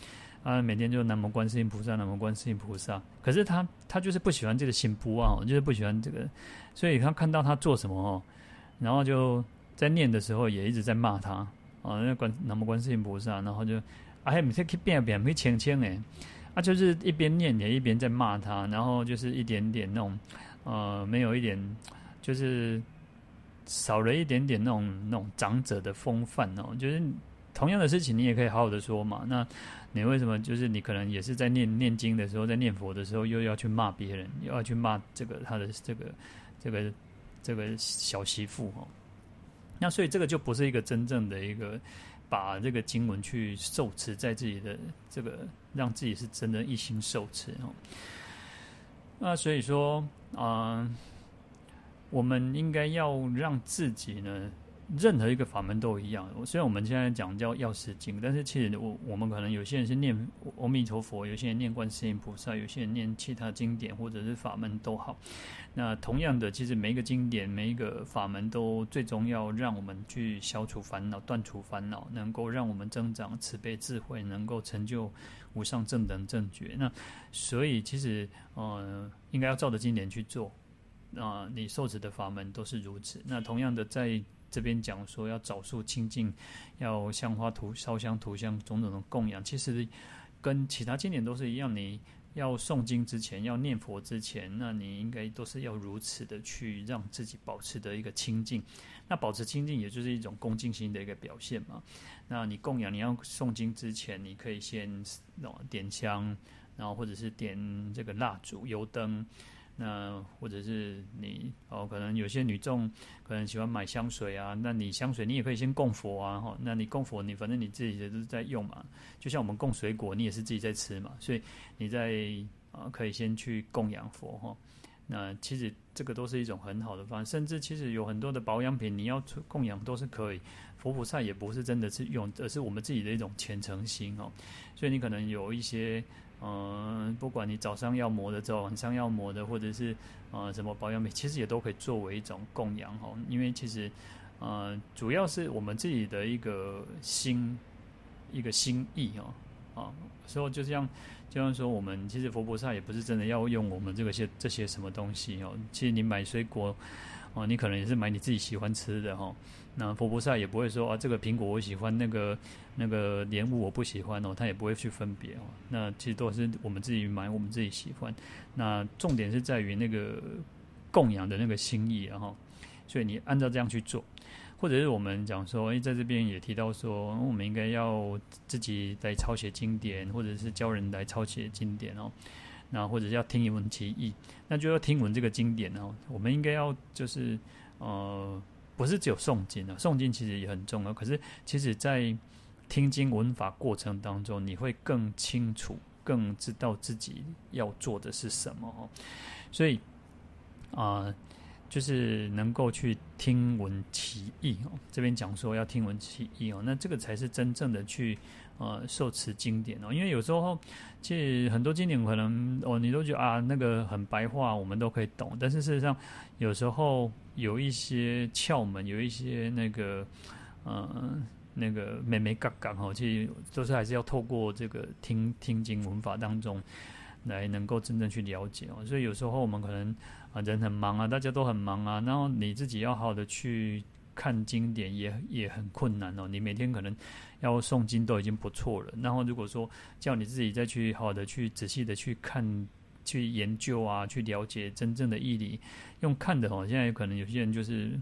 啊，每天就南无观世音菩萨，南无观世音菩萨。可是他他就是不喜欢这个行不啊，就是不喜欢这个，所以他看到他做什么哦，然后就在念的时候也一直在骂他啊，那观南无观世音菩萨，然后就啊，还每天去变变，会轻轻诶，啊，就是一边念也一边在骂他，然后就是一点点那种呃，没有一点，就是少了一点点那种那种长者的风范哦，就是同样的事情你也可以好好的说嘛，那。你为什么就是你可能也是在念念经的时候，在念佛的时候，又要去骂别人，又要去骂这个他的这个这个这个小媳妇哦？那所以这个就不是一个真正的一个把这个经文去受持在自己的这个让自己是真的一心受持哦。那所以说啊、我们应该要让自己呢。任何一个法门都一样。虽然我们现在讲叫药师经，但是其实我我们可能有些人是念阿弥陀佛，有些人念观世音菩萨，有些人念其他经典或者是法门都好。那同样的，其实每一个经典、每一个法门都最终要让我们去消除烦恼、断除烦恼，能够让我们增长慈悲智慧，能够成就无上正等正觉。那所以其实呃，应该要照着经典去做。啊、你受持的法门都是如此。那同样的在。这边讲说要找树清净，要香花涂烧香涂香种种的供养，其实跟其他经典都是一样。你要诵经之前，要念佛之前，那你应该都是要如此的去让自己保持的一个清净。那保持清净，也就是一种恭敬心的一个表现嘛。那你供养，你要诵经之前，你可以先点香，然后或者是点这个蜡烛、油灯。那或者是你哦，可能有些女众可能喜欢买香水啊，那你香水你也可以先供佛啊，哈，那你供佛你反正你自己的都是在用嘛，就像我们供水果，你也是自己在吃嘛，所以你在啊可以先去供养佛哈，那其实这个都是一种很好的方，甚至其实有很多的保养品，你要供养都是可以。佛菩萨也不是真的是用，而是我们自己的一种虔诚心哦。所以你可能有一些，嗯、不管你早上要抹的，早晚上要抹的，或者是呃什么保养品，其实也都可以作为一种供养哦。因为其实，呃，主要是我们自己的一个心，一个心意哦。啊，所以就像就像说，我们其实佛菩萨也不是真的要用我们这个些这些什么东西哦。其实你买水果，哦，你可能也是买你自己喜欢吃的哈。那佛菩萨也不会说啊，这个苹果我喜欢，那个那个莲雾我不喜欢哦，他也不会去分别哦。那其实都是我们自己买，我们自己喜欢。那重点是在于那个供养的那个心意，然后，所以你按照这样去做，或者是我们讲说，诶，在这边也提到说，我们应该要自己来抄写经典，或者是教人来抄写经典哦。那或者要听一闻其义，那就要听闻这个经典哦。我们应该要就是呃。不是只有诵经啊，诵经其实也很重要。可是，其实，在听经闻法过程当中，你会更清楚、更知道自己要做的是什么哦。所以，啊、就是能够去听闻其义哦。这边讲说要听闻其义哦，那这个才是真正的去。呃，受持经典哦，因为有时候其实很多经典可能哦，你都觉得啊，那个很白话，我们都可以懂。但是事实上，有时候有一些窍门，有一些那个呃那个眉眉角角哦，其实都是还是要透过这个听听经文法当中来能够真正去了解哦。所以有时候我们可能啊人很忙啊，大家都很忙啊，然后你自己要好的去。看经典也也很困难哦，你每天可能要诵经都已经不错了，然后如果说叫你自己再去好的去仔细的去看、去研究啊，去了解真正的义理，用看的哦，现在可能有些人就是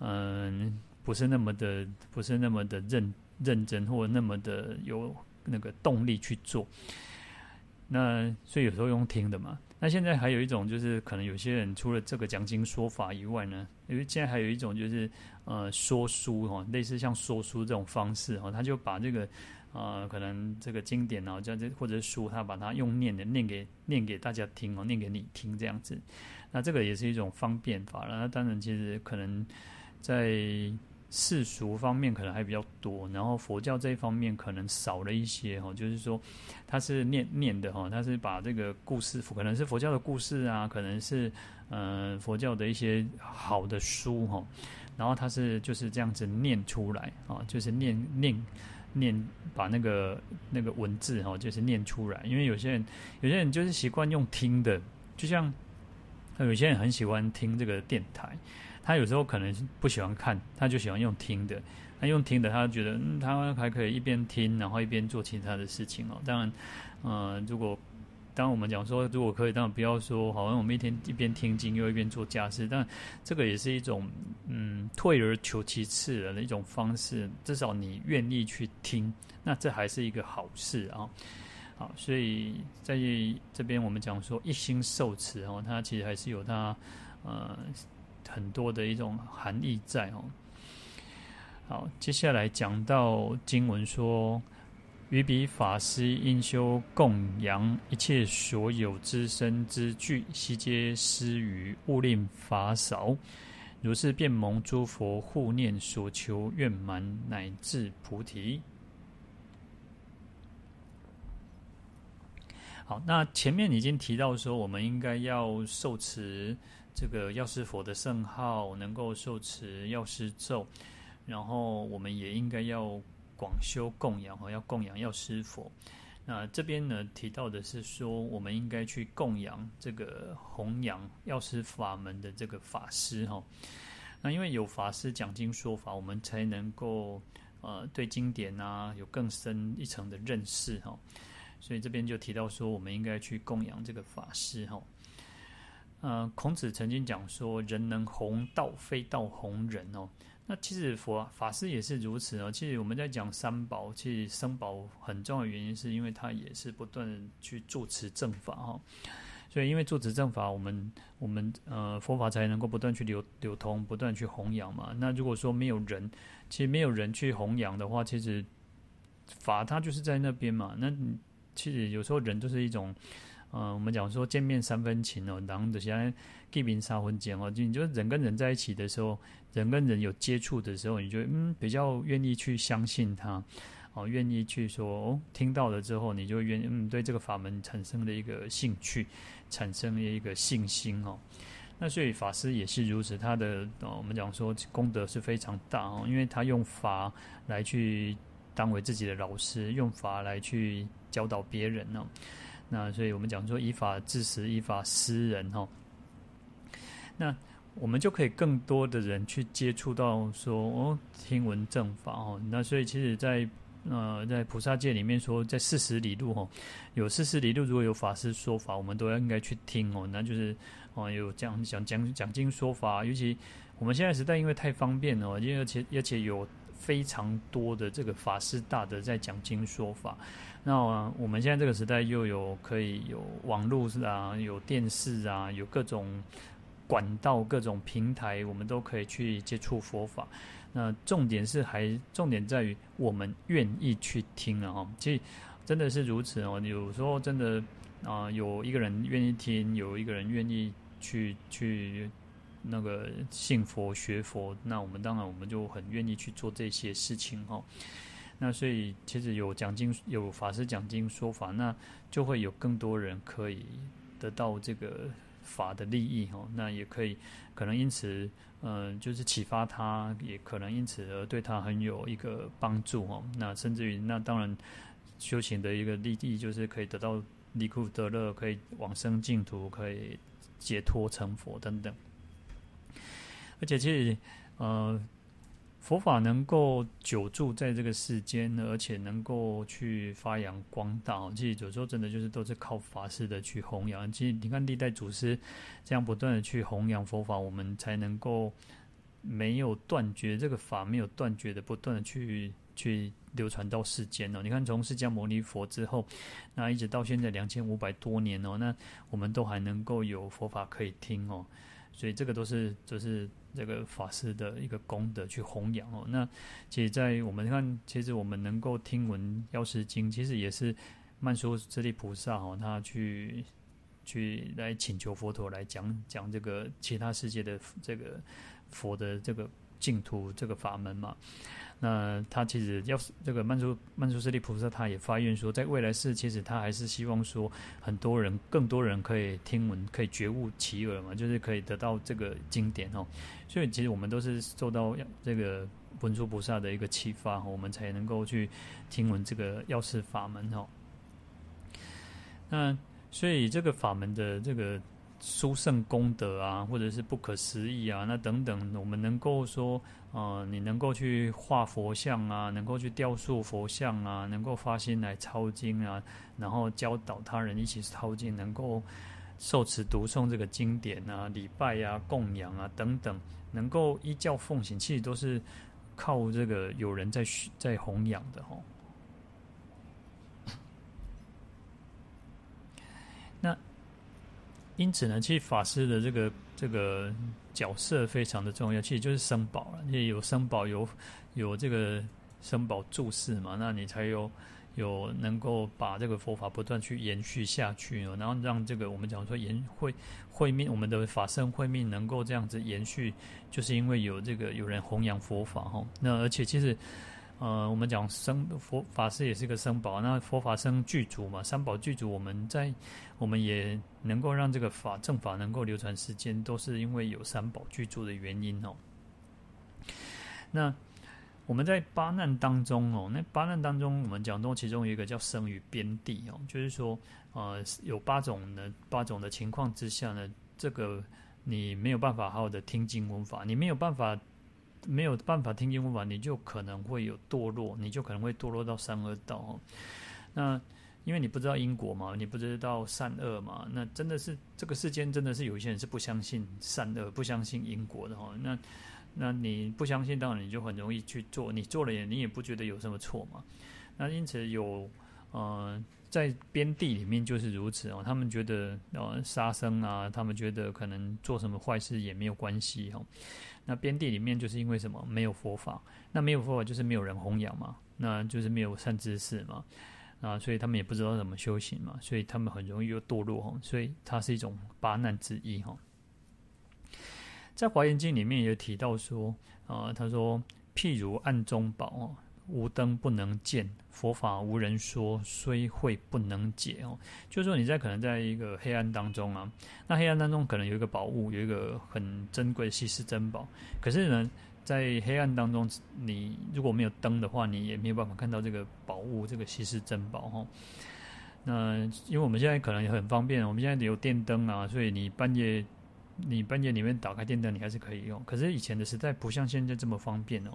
嗯，不是那么的，不是那么的认认真，或那么的有那个动力去做，那所以有时候用听的嘛。那现在还有一种就是，可能有些人除了这个讲经说法以外呢，因为现在还有一种就是，呃，说书哈，类似像说书这种方式哈，他就把这个，呃，可能这个经典啊，这样子或者书，他把它用念的念给念给大家听哦，念给你听这样子，那这个也是一种方便法了。那当然，其实可能在。世俗方面可能还比较多，然后佛教这一方面可能少了一些哈，就是说他是念念的哈，他是把这个故事，可能是佛教的故事啊，可能是嗯、呃、佛教的一些好的书哈，然后他是就是这样子念出来啊，就是念念念把那个那个文字哈，就是念出来，因为有些人有些人就是习惯用听的，就像有些人很喜欢听这个电台。他有时候可能不喜欢看，他就喜欢用听的。他用听的，他觉得嗯，他还可以一边听，然后一边做其他的事情哦。当然，呃，如果当我们讲说如果可以，当然不要说好像我们一天一边听经又一边做家事，但这个也是一种嗯退而求其次的一种方式。至少你愿意去听，那这还是一个好事啊。好，所以在这边我们讲说一心受持哦，它其实还是有它呃。很多的一种含义在哦。好，接下来讲到经文说：“于彼法师应修供养一切所有之身之具，悉皆施予，勿令法少。如是便蒙诸佛护念，所求愿满，乃至菩提。”好，那前面已经提到说，我们应该要受持。这个药师佛的圣号，能够受持药师咒，然后我们也应该要广修供养哈，要供养药师佛。那这边呢提到的是说，我们应该去供养这个弘扬药师法门的这个法师哈。那因为有法师讲经说法，我们才能够呃对经典啊有更深一层的认识哈。所以这边就提到说，我们应该去供养这个法师哈。呃，孔子曾经讲说：“人能弘道，非道弘人。”哦，那其实佛法师也是如此哦。其实我们在讲三宝，其实僧宝很重要的原因，是因为他也是不断去住持正法哈。所以，因为住持正法，我们我们呃佛法才能够不断去流流通，不断去弘扬嘛。那如果说没有人，其实没有人去弘扬的话，其实法它就是在那边嘛。那其实有时候人就是一种。呃，我们讲说见面三分情哦，然后就现在见面三分情哦，就你就人跟人在一起的时候，人跟人有接触的时候，你就嗯比较愿意去相信他，哦，愿意去说哦，听到了之后，你就愿意嗯对这个法门产生了一个兴趣，产生了一个信心哦。那所以法师也是如此，他的哦，我们讲说功德是非常大哦，因为他用法来去当为自己的老师，用法来去教导别人呢。那所以我们讲说，以法治时，以法施人哈。那我们就可以更多的人去接触到说哦，听闻正法哦。那所以其实在，呃在菩萨戒里面说，在四十里路哈，有四十里路，如果有法师说法，我们都要应该去听哦。那就是哦，有讲讲讲讲经说法，尤其我们现在时代因为太方便了，因为而且而且有非常多的这个法师大德在讲经说法。那我们现在这个时代又有可以有网络啊，有电视啊，有各种管道、各种平台，我们都可以去接触佛法。那重点是还重点在于我们愿意去听啊！其实真的是如此哦。有时候真的啊，有一个人愿意听，有一个人愿意去去那个信佛学佛，那我们当然我们就很愿意去做这些事情哈。那所以，其实有讲经、有法师讲经说法，那就会有更多人可以得到这个法的利益哦。那也可以，可能因此，嗯、呃，就是启发他，也可能因此而对他很有一个帮助哦。那甚至于，那当然修行的一个利益，就是可以得到离苦得乐，可以往生净土，可以解脱成佛等等。而且，其实，呃。佛法能够久住在这个世间呢，而且能够去发扬光大。其实有时候真的就是都是靠法师的去弘扬。其实你看历代祖师这样不断的去弘扬佛法，我们才能够没有断绝这个法，没有断绝的不断的去去流传到世间哦。你看从释迦牟尼佛之后，那一直到现在两千五百多年哦，那我们都还能够有佛法可以听哦。所以这个都是就是这个法师的一个功德去弘扬哦。那其实，在我们看，其实我们能够听闻《药师经》，其实也是曼殊斯利菩萨哦，他去去来请求佛陀来讲讲这个其他世界的这个佛的这个净土这个法门嘛。那他其实要是这个曼殊曼殊室利菩萨，他也发愿说，在未来世，其实他还是希望说，很多人、更多人可以听闻，可以觉悟其耳嘛，就是可以得到这个经典哦。所以，其实我们都是受到这个文殊菩萨的一个启发，我们才能够去听闻这个药师法门哦。那所以，这个法门的这个殊胜功德啊，或者是不可思议啊，那等等，我们能够说。呃，你能够去画佛像啊，能够去雕塑佛像啊，能够发心来抄经啊，然后教导他人一起抄经，能够受持读诵这个经典啊，礼拜啊，供养啊等等，能够依教奉行，其实都是靠这个有人在在弘扬的吼。那因此呢，其实法师的这个这个。角色非常的重要，其实就是生宝了。你有生宝，有有这个生宝注释嘛，那你才有有能够把这个佛法不断去延续下去，然后让这个我们讲说延会会命，我们的法身会命能够这样子延续，就是因为有这个有人弘扬佛法哈。那而且其实。呃，我们讲生佛法师也是个生宝，那佛法生具足嘛，三宝具足，我们在我们也能够让这个法正法能够流传世间，都是因为有三宝具足的原因哦。那我们在八难当中哦，那八难当中，我们讲到其中一个叫生于边地哦，就是说呃有八种的八种的情况之下呢，这个你没有办法好好的听经闻法，你没有办法。没有办法听经闻法，你就可能会有堕落，你就可能会堕落到三恶道。那因为你不知道因果嘛，你不知道善恶嘛，那真的是这个世间真的是有一些人是不相信善恶，不相信因果的哈。那那你不相信，当然你就很容易去做，你做了也你也不觉得有什么错嘛。那因此有呃在边地里面就是如此哦，他们觉得呃杀生啊，他们觉得可能做什么坏事也没有关系哈。那边地里面就是因为什么？没有佛法，那没有佛法就是没有人弘扬嘛，那就是没有善知识嘛。啊，所以他们也不知道怎么修行嘛，所以他们很容易又堕落哈，所以它是一种八难之一哈。在《华严经》里面也提到说，啊，他说譬如暗中宝哦。无灯不能见，佛法无人说，虽会不能解哦。就是说你在可能在一个黑暗当中啊，那黑暗当中可能有一个宝物，有一个很珍贵的稀世珍宝。可是呢，在黑暗当中，你如果没有灯的话，你也没有办法看到这个宝物，这个稀世珍宝哈。那因为我们现在可能也很方便，我们现在有电灯啊，所以你半夜你半夜里面打开电灯，你还是可以用。可是以前的时代不像现在这么方便哦。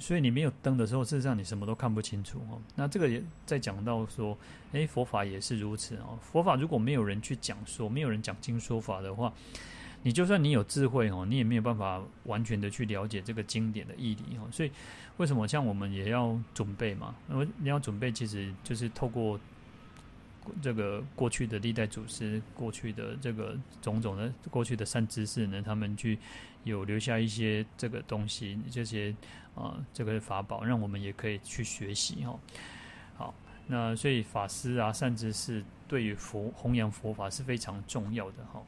所以你没有灯的时候，事实上你什么都看不清楚哦。那这个也在讲到说，诶，佛法也是如此哦。佛法如果没有人去讲说，没有人讲经说法的话，你就算你有智慧哦，你也没有办法完全的去了解这个经典的义理哦。所以为什么像我们也要准备嘛？那么你要准备，其实就是透过。这个过去的历代祖师，过去的这个种种的过去的善知识呢，他们去有留下一些这个东西，这些啊、呃，这个法宝，让我们也可以去学习哦。好，那所以法师啊，善知识对于佛弘扬佛法是非常重要的哈。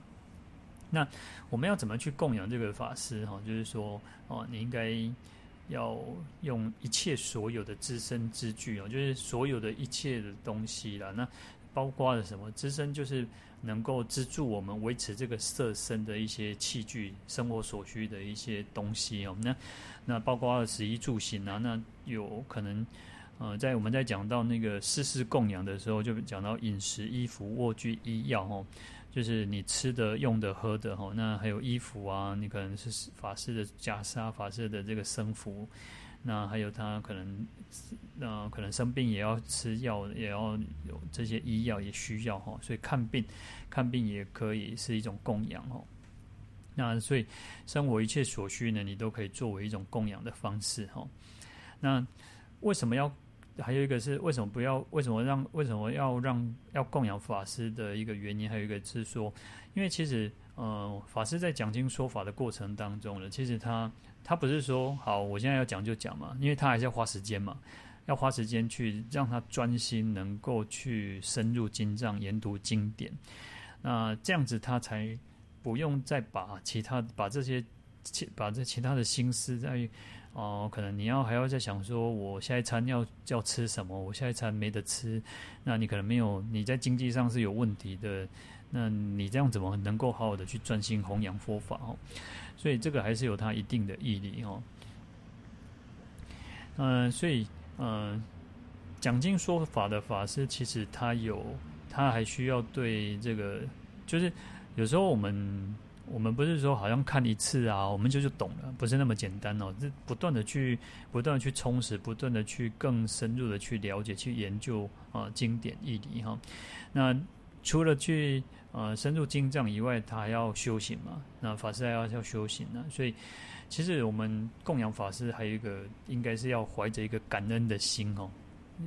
那我们要怎么去供养这个法师哈？就是说哦，你应该要用一切所有的资身资具哦，就是所有的一切的东西啦。那包括了什么？资身就是能够资助我们维持这个色身的一些器具，生活所需的一些东西哦。那那包括二十一住行啊，那有可能呃，在我们在讲到那个世事供养的时候，就讲到饮食、衣服、卧具、医药哦，就是你吃的、用的、喝的哈。那还有衣服啊，你可能是法师的袈裟、法师的这个僧服。那还有他可能，呃，可能生病也要吃药，也要有这些医药也需要哈，所以看病，看病也可以是一种供养哦。那所以生活一切所需呢，你都可以作为一种供养的方式哈。那为什么要？还有一个是为什么不要？为什么让？为什么要让要供养法师的一个原因？还有一个是说，因为其实呃，法师在讲经说法的过程当中呢，其实他。他不是说好，我现在要讲就讲嘛，因为他还是要花时间嘛，要花时间去让他专心，能够去深入经藏研读经典，那这样子他才不用再把其他把这些把这其他的心思在哦、可能你要还要再想说，我下一餐要要吃什么，我下一餐没得吃，那你可能没有你在经济上是有问题的，那你这样怎么能够好好的去专心弘扬佛法哦？所以这个还是有它一定的毅力哦。嗯，所以嗯，讲经说法的法师，其实他有，他还需要对这个，就是有时候我们我们不是说好像看一次啊，我们就就懂了，不是那么简单哦。这不断的去不断的去充实，不断的去更深入的去了解、去研究啊经典义理哈。那除了去。呃，深入经藏以外，他还要修行嘛？那法师还要要修行呢，所以其实我们供养法师还有一个，应该是要怀着一个感恩的心哦，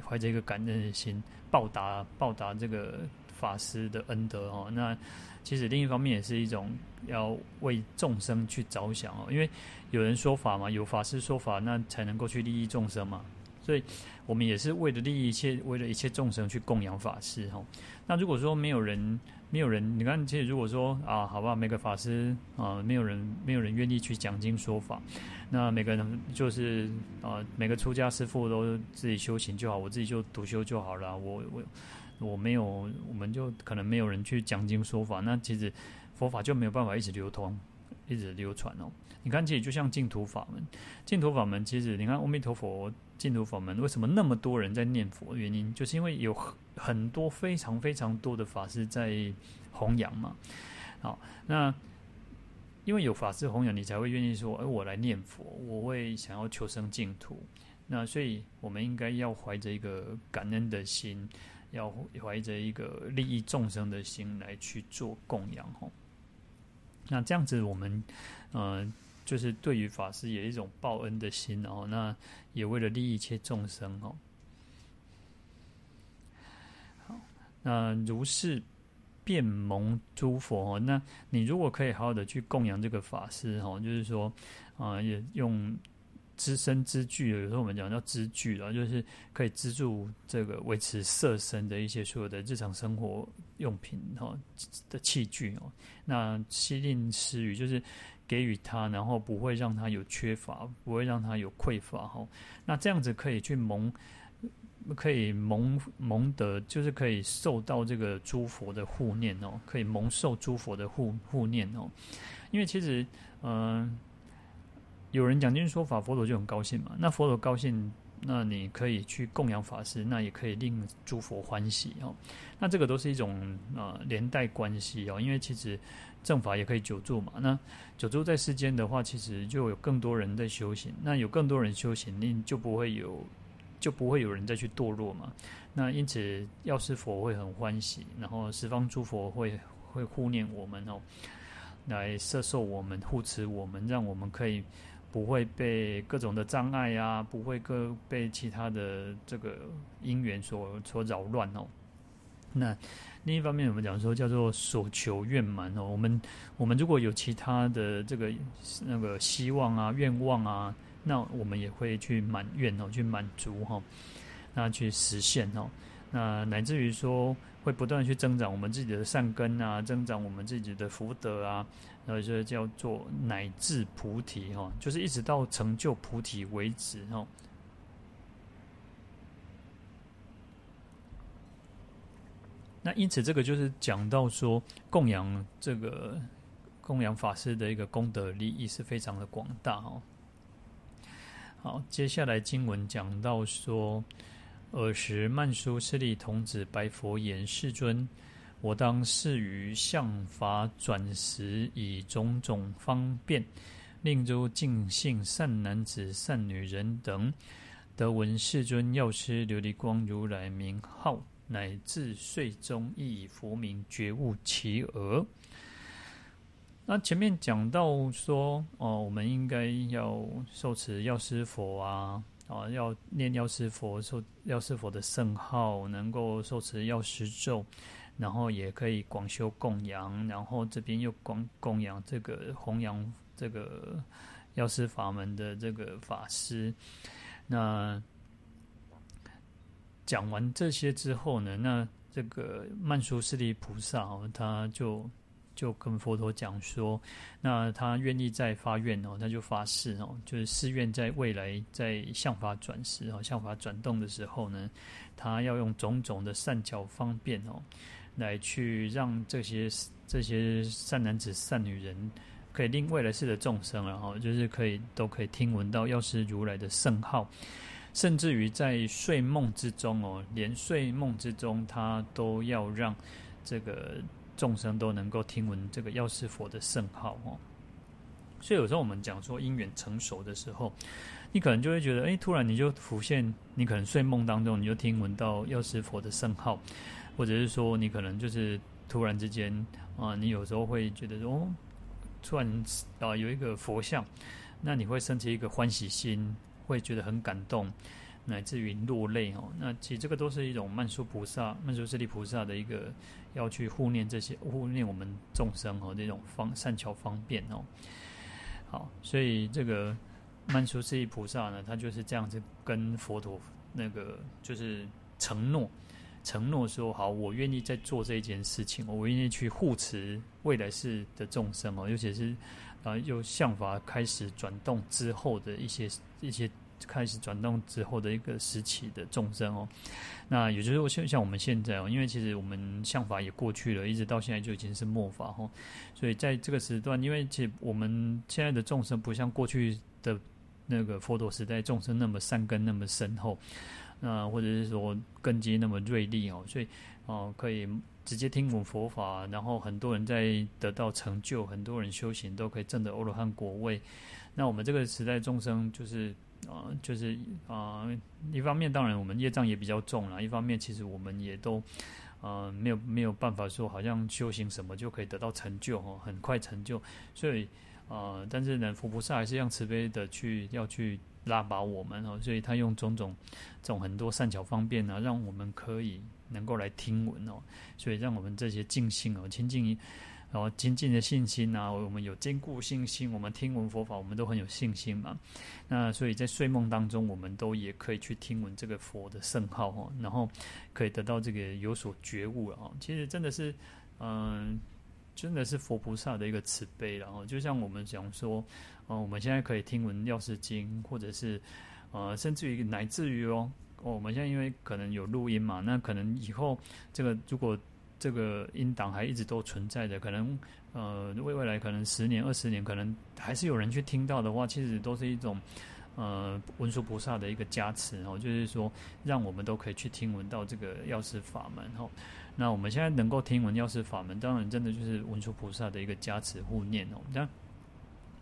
怀着一个感恩的心，报答报答这个法师的恩德哦。那其实另一方面也是一种要为众生去着想哦，因为有人说法嘛，有法师说法，那才能够去利益众生嘛。所以我们也是为了利益一切，为了一切众生去供养法师哦。那如果说没有人，没有人，你看，其实如果说啊，好吧，每个法师啊，没有人，没有人愿意去讲经说法，那每个人就是啊，每个出家师父都自己修行就好，我自己就独修就好了。我我我没有，我们就可能没有人去讲经说法，那其实佛法就没有办法一直流通，一直流传哦。你看，其实就像净土法门，净土法门其实你看，阿弥陀佛，净土法门为什么那么多人在念佛？原因就是因为有很多非常非常多的法师在弘扬嘛。好，那因为有法师弘扬，你才会愿意说，哎，我来念佛，我会想要求生净土。那所以，我们应该要怀着一个感恩的心，要怀着一个利益众生的心来去做供养。吼，那这样子，我们，嗯。就是对于法师有一种报恩的心哦，那也为了利益一切众生哦。好，那如是遍蒙诸佛哦，那你如果可以好好的去供养这个法师哦，就是说啊，也用资身资具，有时候我们讲叫资具啊，就是可以资助这个维持色身的一些所有的日常生活用品哈的器具哦。那希令施予就是给予他，然后不会让他有缺乏，不会让他有匮乏哈。那这样子可以去蒙。可以蒙蒙得，就是可以受到这个诸佛的护念哦，可以蒙受诸佛的护护念哦。因为其实，嗯、有人讲经说法，佛陀就很高兴嘛。那佛陀高兴，那你可以去供养法师，那也可以令诸佛欢喜哦。那这个都是一种呃连带关系哦。因为其实正法也可以久住嘛。那久住在世间的话，其实就有更多人在修行。那有更多人修行，你就不会有。就不会有人再去堕落嘛。那因此，药师佛会很欢喜，然后十方诸佛会会护念我们哦，来摄受我们、护持我们，让我们可以不会被各种的障碍啊，不会各被其他的这个因缘所所扰乱哦。那另一方面，我们讲说叫做所求愿满哦。我们我们如果有其他的这个那个希望啊、愿望啊。那我们也会去满愿哦，去满足哈，那去实现哦，那乃至于说会不断去增长我们自己的善根啊，增长我们自己的福德啊，然后就叫做乃至菩提哈，就是一直到成就菩提为止哈。那因此这个就是讲到说供养这个供养法师的一个功德利益是非常的广大哦。好，接下来经文讲到说，尔时曼殊室利童子白佛言：“世尊，我当示于相法转时，以种种方便，令诸净信善男子、善女人等，得闻世尊药师琉璃光如来名号，乃至睡中亦以佛名觉悟其额。”那前面讲到说，哦，我们应该要受持药师佛啊，啊，要念药师佛，受药师佛的圣号，能够受持药师咒，然后也可以广修供养，然后这边又广供养这个弘扬这个药师法门的这个法师。那讲完这些之后呢，那这个曼殊室利菩萨哦，他就。就跟佛陀讲说，那他愿意再发愿哦，他就发誓哦，就是誓愿在未来在向法转时哦，向法转动的时候呢，他要用种种的善巧方便哦，来去让这些这些善男子、善女人，可以令未来世的众生，然后就是可以都可以听闻到药师如来的圣号，甚至于在睡梦之中哦，连睡梦之中他都要让这个。众生都能够听闻这个药师佛的圣号哦，所以有时候我们讲说因缘成熟的时候，你可能就会觉得，哎，突然你就浮现，你可能睡梦当中你就听闻到药师佛的圣号，或者是说你可能就是突然之间啊，你有时候会觉得说，哦，突然啊有一个佛像，那你会升起一个欢喜心，会觉得很感动。乃至于落泪哦，那其实这个都是一种曼殊菩萨、曼殊室利菩萨的一个要去护念这些护念我们众生哦，这种方善巧方便哦。好，所以这个曼殊室利菩萨呢，他就是这样子跟佛陀那个就是承诺，承诺说好，我愿意在做这一件事情，我愿意去护持未来世的众生哦，尤其是啊，又像法开始转动之后的一些一些。开始转动之后的一个时期的众生哦，那也就是像像我们现在哦，因为其实我们像法也过去了，一直到现在就已经是末法哦，所以在这个时段，因为其我们现在的众生不像过去的那个佛陀时代众生那么善根那么深厚，那或者是说根基那么锐利哦，所以哦可以直接听闻佛法，然后很多人在得到成就，很多人修行都可以证得阿罗汉果位。那我们这个时代众生就是。啊、就是啊、一方面当然我们业障也比较重了，一方面其实我们也都、呃、没有没有办法说好像修行什么就可以得到成就哦，很快成就，所以、呃，但是呢，佛菩萨还是用慈悲的去要去拉拔我们哦，所以他用种种这种很多善巧方便呢，让我们可以能够来听闻哦，所以让我们这些净信哦，清净然后精进的信心啊，我们有坚固信心，我们听闻佛法，我们都很有信心嘛。那所以在睡梦当中，我们都也可以去听闻这个佛的圣号哦，然后可以得到这个有所觉悟了哦。其实真的是，嗯，真的是佛菩萨的一个慈悲，然后就像我们讲说，呃，我们现在可以听闻药师经，或者是呃，甚至于乃至于。哦，我们现在因为可能有录音嘛，那可能以后这个如果这个音档还一直都存在的，可能呃未未来可能十年二十年，可能还是有人去听到的话，其实都是一种呃文殊菩萨的一个加持哦，就是说让我们都可以去听闻到这个药师法门哦。那我们现在能够听闻药师法门，当然真的就是文殊菩萨的一个加持护念哦。那。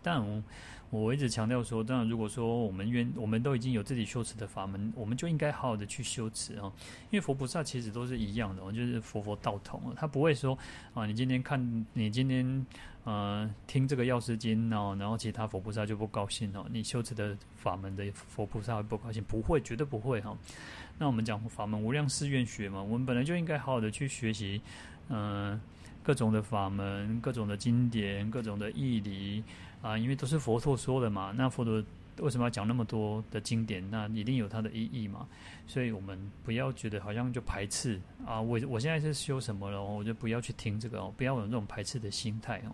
但我，我一直强调说，当然，如果说我们愿，我们都已经有自己修持的法门，我们就应该好好的去修持啊。因为佛菩萨其实都是一样的，就是佛佛道同，他不会说啊，你今天看，你今天呃听这个药师经哦，然后其他佛菩萨就不高兴哦，你修持的法门的佛菩萨会不高兴，不会，绝对不会哈。那我们讲法门无量誓愿学嘛，我们本来就应该好好的去学习，嗯、各种的法门，各种的经典，各种的义理啊，因为都是佛陀说的嘛。那佛陀为什么要讲那么多的经典？那一定有它的意义嘛。所以我们不要觉得好像就排斥啊。我我现在是修什么了，我就不要去听这个哦，不要有那种排斥的心态哦。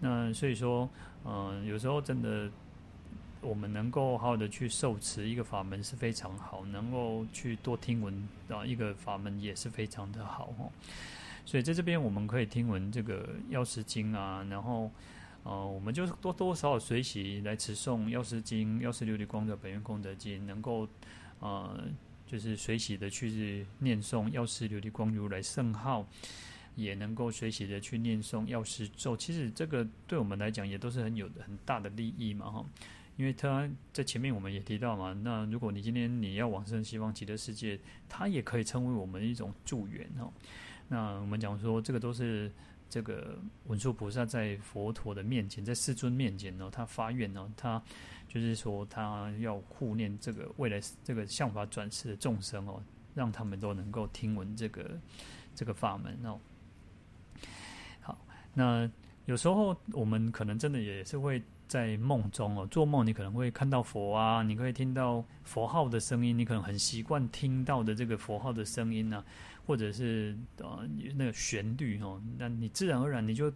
那所以说，嗯，有时候真的，我们能够好好的去受持一个法门是非常好，能够去多听闻啊，一个法门也是非常的好哦。所以在这边我们可以听闻这个药师经啊，然后，呃，我们就多多少少随喜来持诵药师经、药师琉璃光的本愿功德经，能够，呃，就是随喜的去念诵药师琉璃光如来圣号，也能够随喜的去念诵药师咒。其实这个对我们来讲也都是很有很大的利益嘛，哈。因为他在前面我们也提到嘛，那如果你今天你要往生西方极乐世界，它也可以成为我们一种助缘哦。那我们讲说，这个都是这个文殊菩萨在佛陀的面前，在世尊面前呢，他发愿呢，他就是说他要护念这个未来这个相法转世的众生哦，让他们都能够听闻这个这个法门哦。好，那有时候我们可能真的也是会。在梦中哦，做梦你可能会看到佛啊，你可以听到佛号的声音，你可能很习惯听到的这个佛号的声音呢、啊，或者是呃那个旋律哦，那你自然而然你就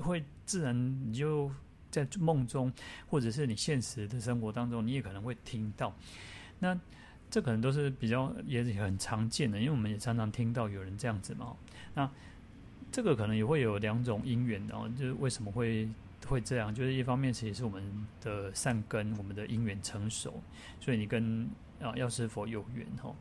会自然你就在梦中，或者是你现实的生活当中，你也可能会听到。那这可能都是比较也很常见的，因为我们也常常听到有人这样子嘛。那这个可能也会有两种因缘哦，就是为什么会。会这样，就是一方面其实是我们的善根，我们的因缘成熟，所以你跟啊药师佛有缘哈。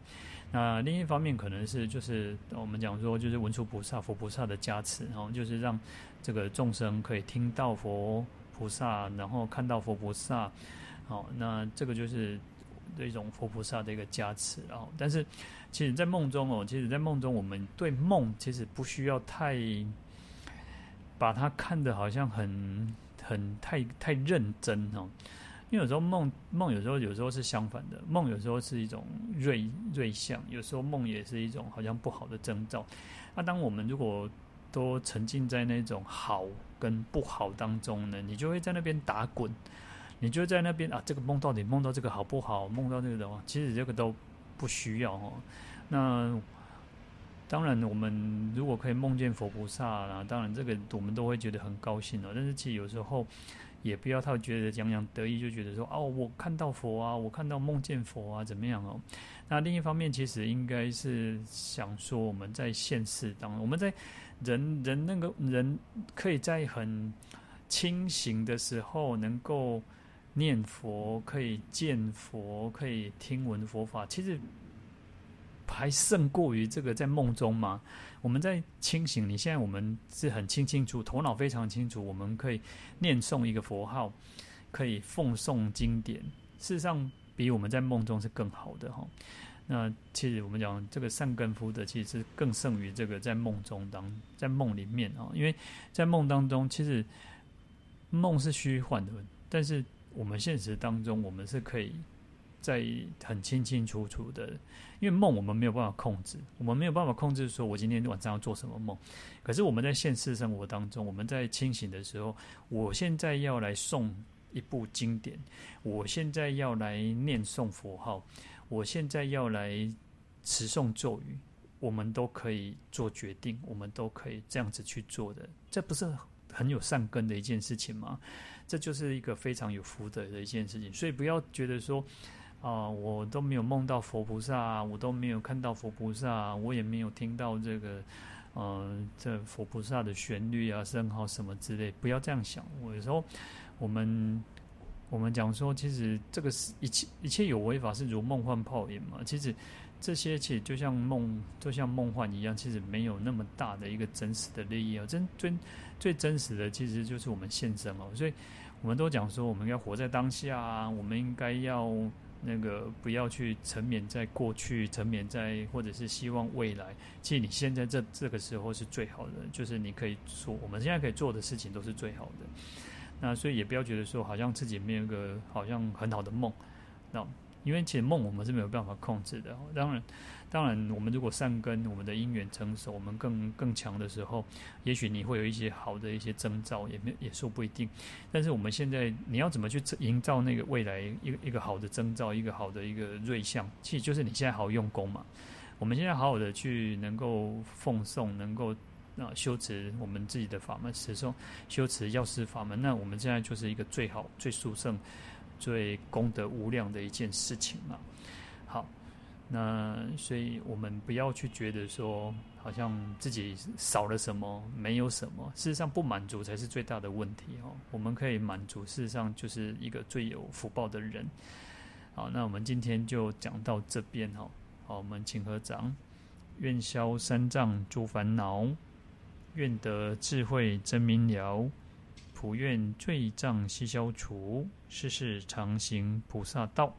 那另一方面可能是就是我们讲说，就是文殊菩萨、佛菩萨的加持，然后就是让这个众生可以听到佛菩萨，然后看到佛菩萨，好，那这个就是一种佛菩萨的一个加持。然后，但是其实，在梦中哦，其实，在梦中我们对梦其实不需要太。把它看得好像很很太太认真哦，因为有时候梦梦有时候有时候是相反的，梦有时候是一种锐锐相，有时候梦也是一种好像不好的征兆。那当我们如果都沉浸在那种好跟不好当中呢，你就会在那边打滚，你就在那边啊，这个梦到底梦到这个好不好？梦到这个的话，其实这个都不需要哦。那。当然，我们如果可以梦见佛菩萨啦，当然这个我们都会觉得很高兴哦。但是其实有时候也不要太觉得洋洋得意，就觉得说哦，我看到佛啊，我看到梦见佛啊，怎么样哦？那另一方面，其实应该是想说，我们在现世当中，我们在人人那个人可以在很清醒的时候能够念佛，可以见佛，可以听闻佛法，其实。还胜过于这个在梦中嘛？我们在清醒，你现在我们是很清清楚，头脑非常清楚，我们可以念诵一个佛号，可以奉诵经典。事实上，比我们在梦中是更好的哈。那其实我们讲这个善根福德，其实是更胜于这个在梦中当在梦里面啊，因为在梦当中，其实梦是虚幻的，但是我们现实当中，我们是可以。在很清清楚楚的，因为梦我们没有办法控制，我们没有办法控制说我今天晚上要做什么梦。可是我们在现实生活当中，我们在清醒的时候，我现在要来诵一部经典，我现在要来念诵佛号，我现在要来持诵咒语，我们都可以做决定，我们都可以这样子去做的，这不是很有善根的一件事情吗？这就是一个非常有福德的一件事情，所以不要觉得说。啊，我都没有梦到佛菩萨，我都没有看到佛菩萨，我也没有听到这个，嗯、这佛菩萨的旋律啊、声号什么之类。不要这样想。我有时候，我们我们讲说，其实这个是一切一切有为法是如梦幻泡影嘛。其实这些其实就像梦，就像梦幻一样，其实没有那么大的一个真实的利益啊。真最最真实的，其实就是我们现生哦。所以我们都讲说，我们要活在当下，我们应该要。那个不要去沉湎在过去，沉湎在或者是希望未来。其实你现在这这个时候是最好的，就是你可以说我们现在可以做的事情都是最好的。那所以也不要觉得说好像自己没有个好像很好的梦，那。因为其实梦我们是没有办法控制的。当然，当然，我们如果善根，我们的因缘成熟，我们更更强的时候，也许你会有一些好的一些征兆，也没也说不一定。但是我们现在，你要怎么去营造那个未来一个一个好的征兆，一个好的一个瑞相，其实就是你现在好用功嘛。我们现在好好的去能够奉送，能够啊修持我们自己的法门，持诵修持药师法门，那我们现在就是一个最好最殊胜。最功德无量的一件事情了，那所以我们不要去觉得说，好像自己少了什么，没有什么，事实上不满足才是最大的问题哦。我们可以满足，事实上就是一个最有福报的人。好，那我们今天就讲到这边哈。好，我们请合掌，愿消三障诸烦恼，愿得智慧真明了。普愿罪障悉消除，世世常行菩萨道。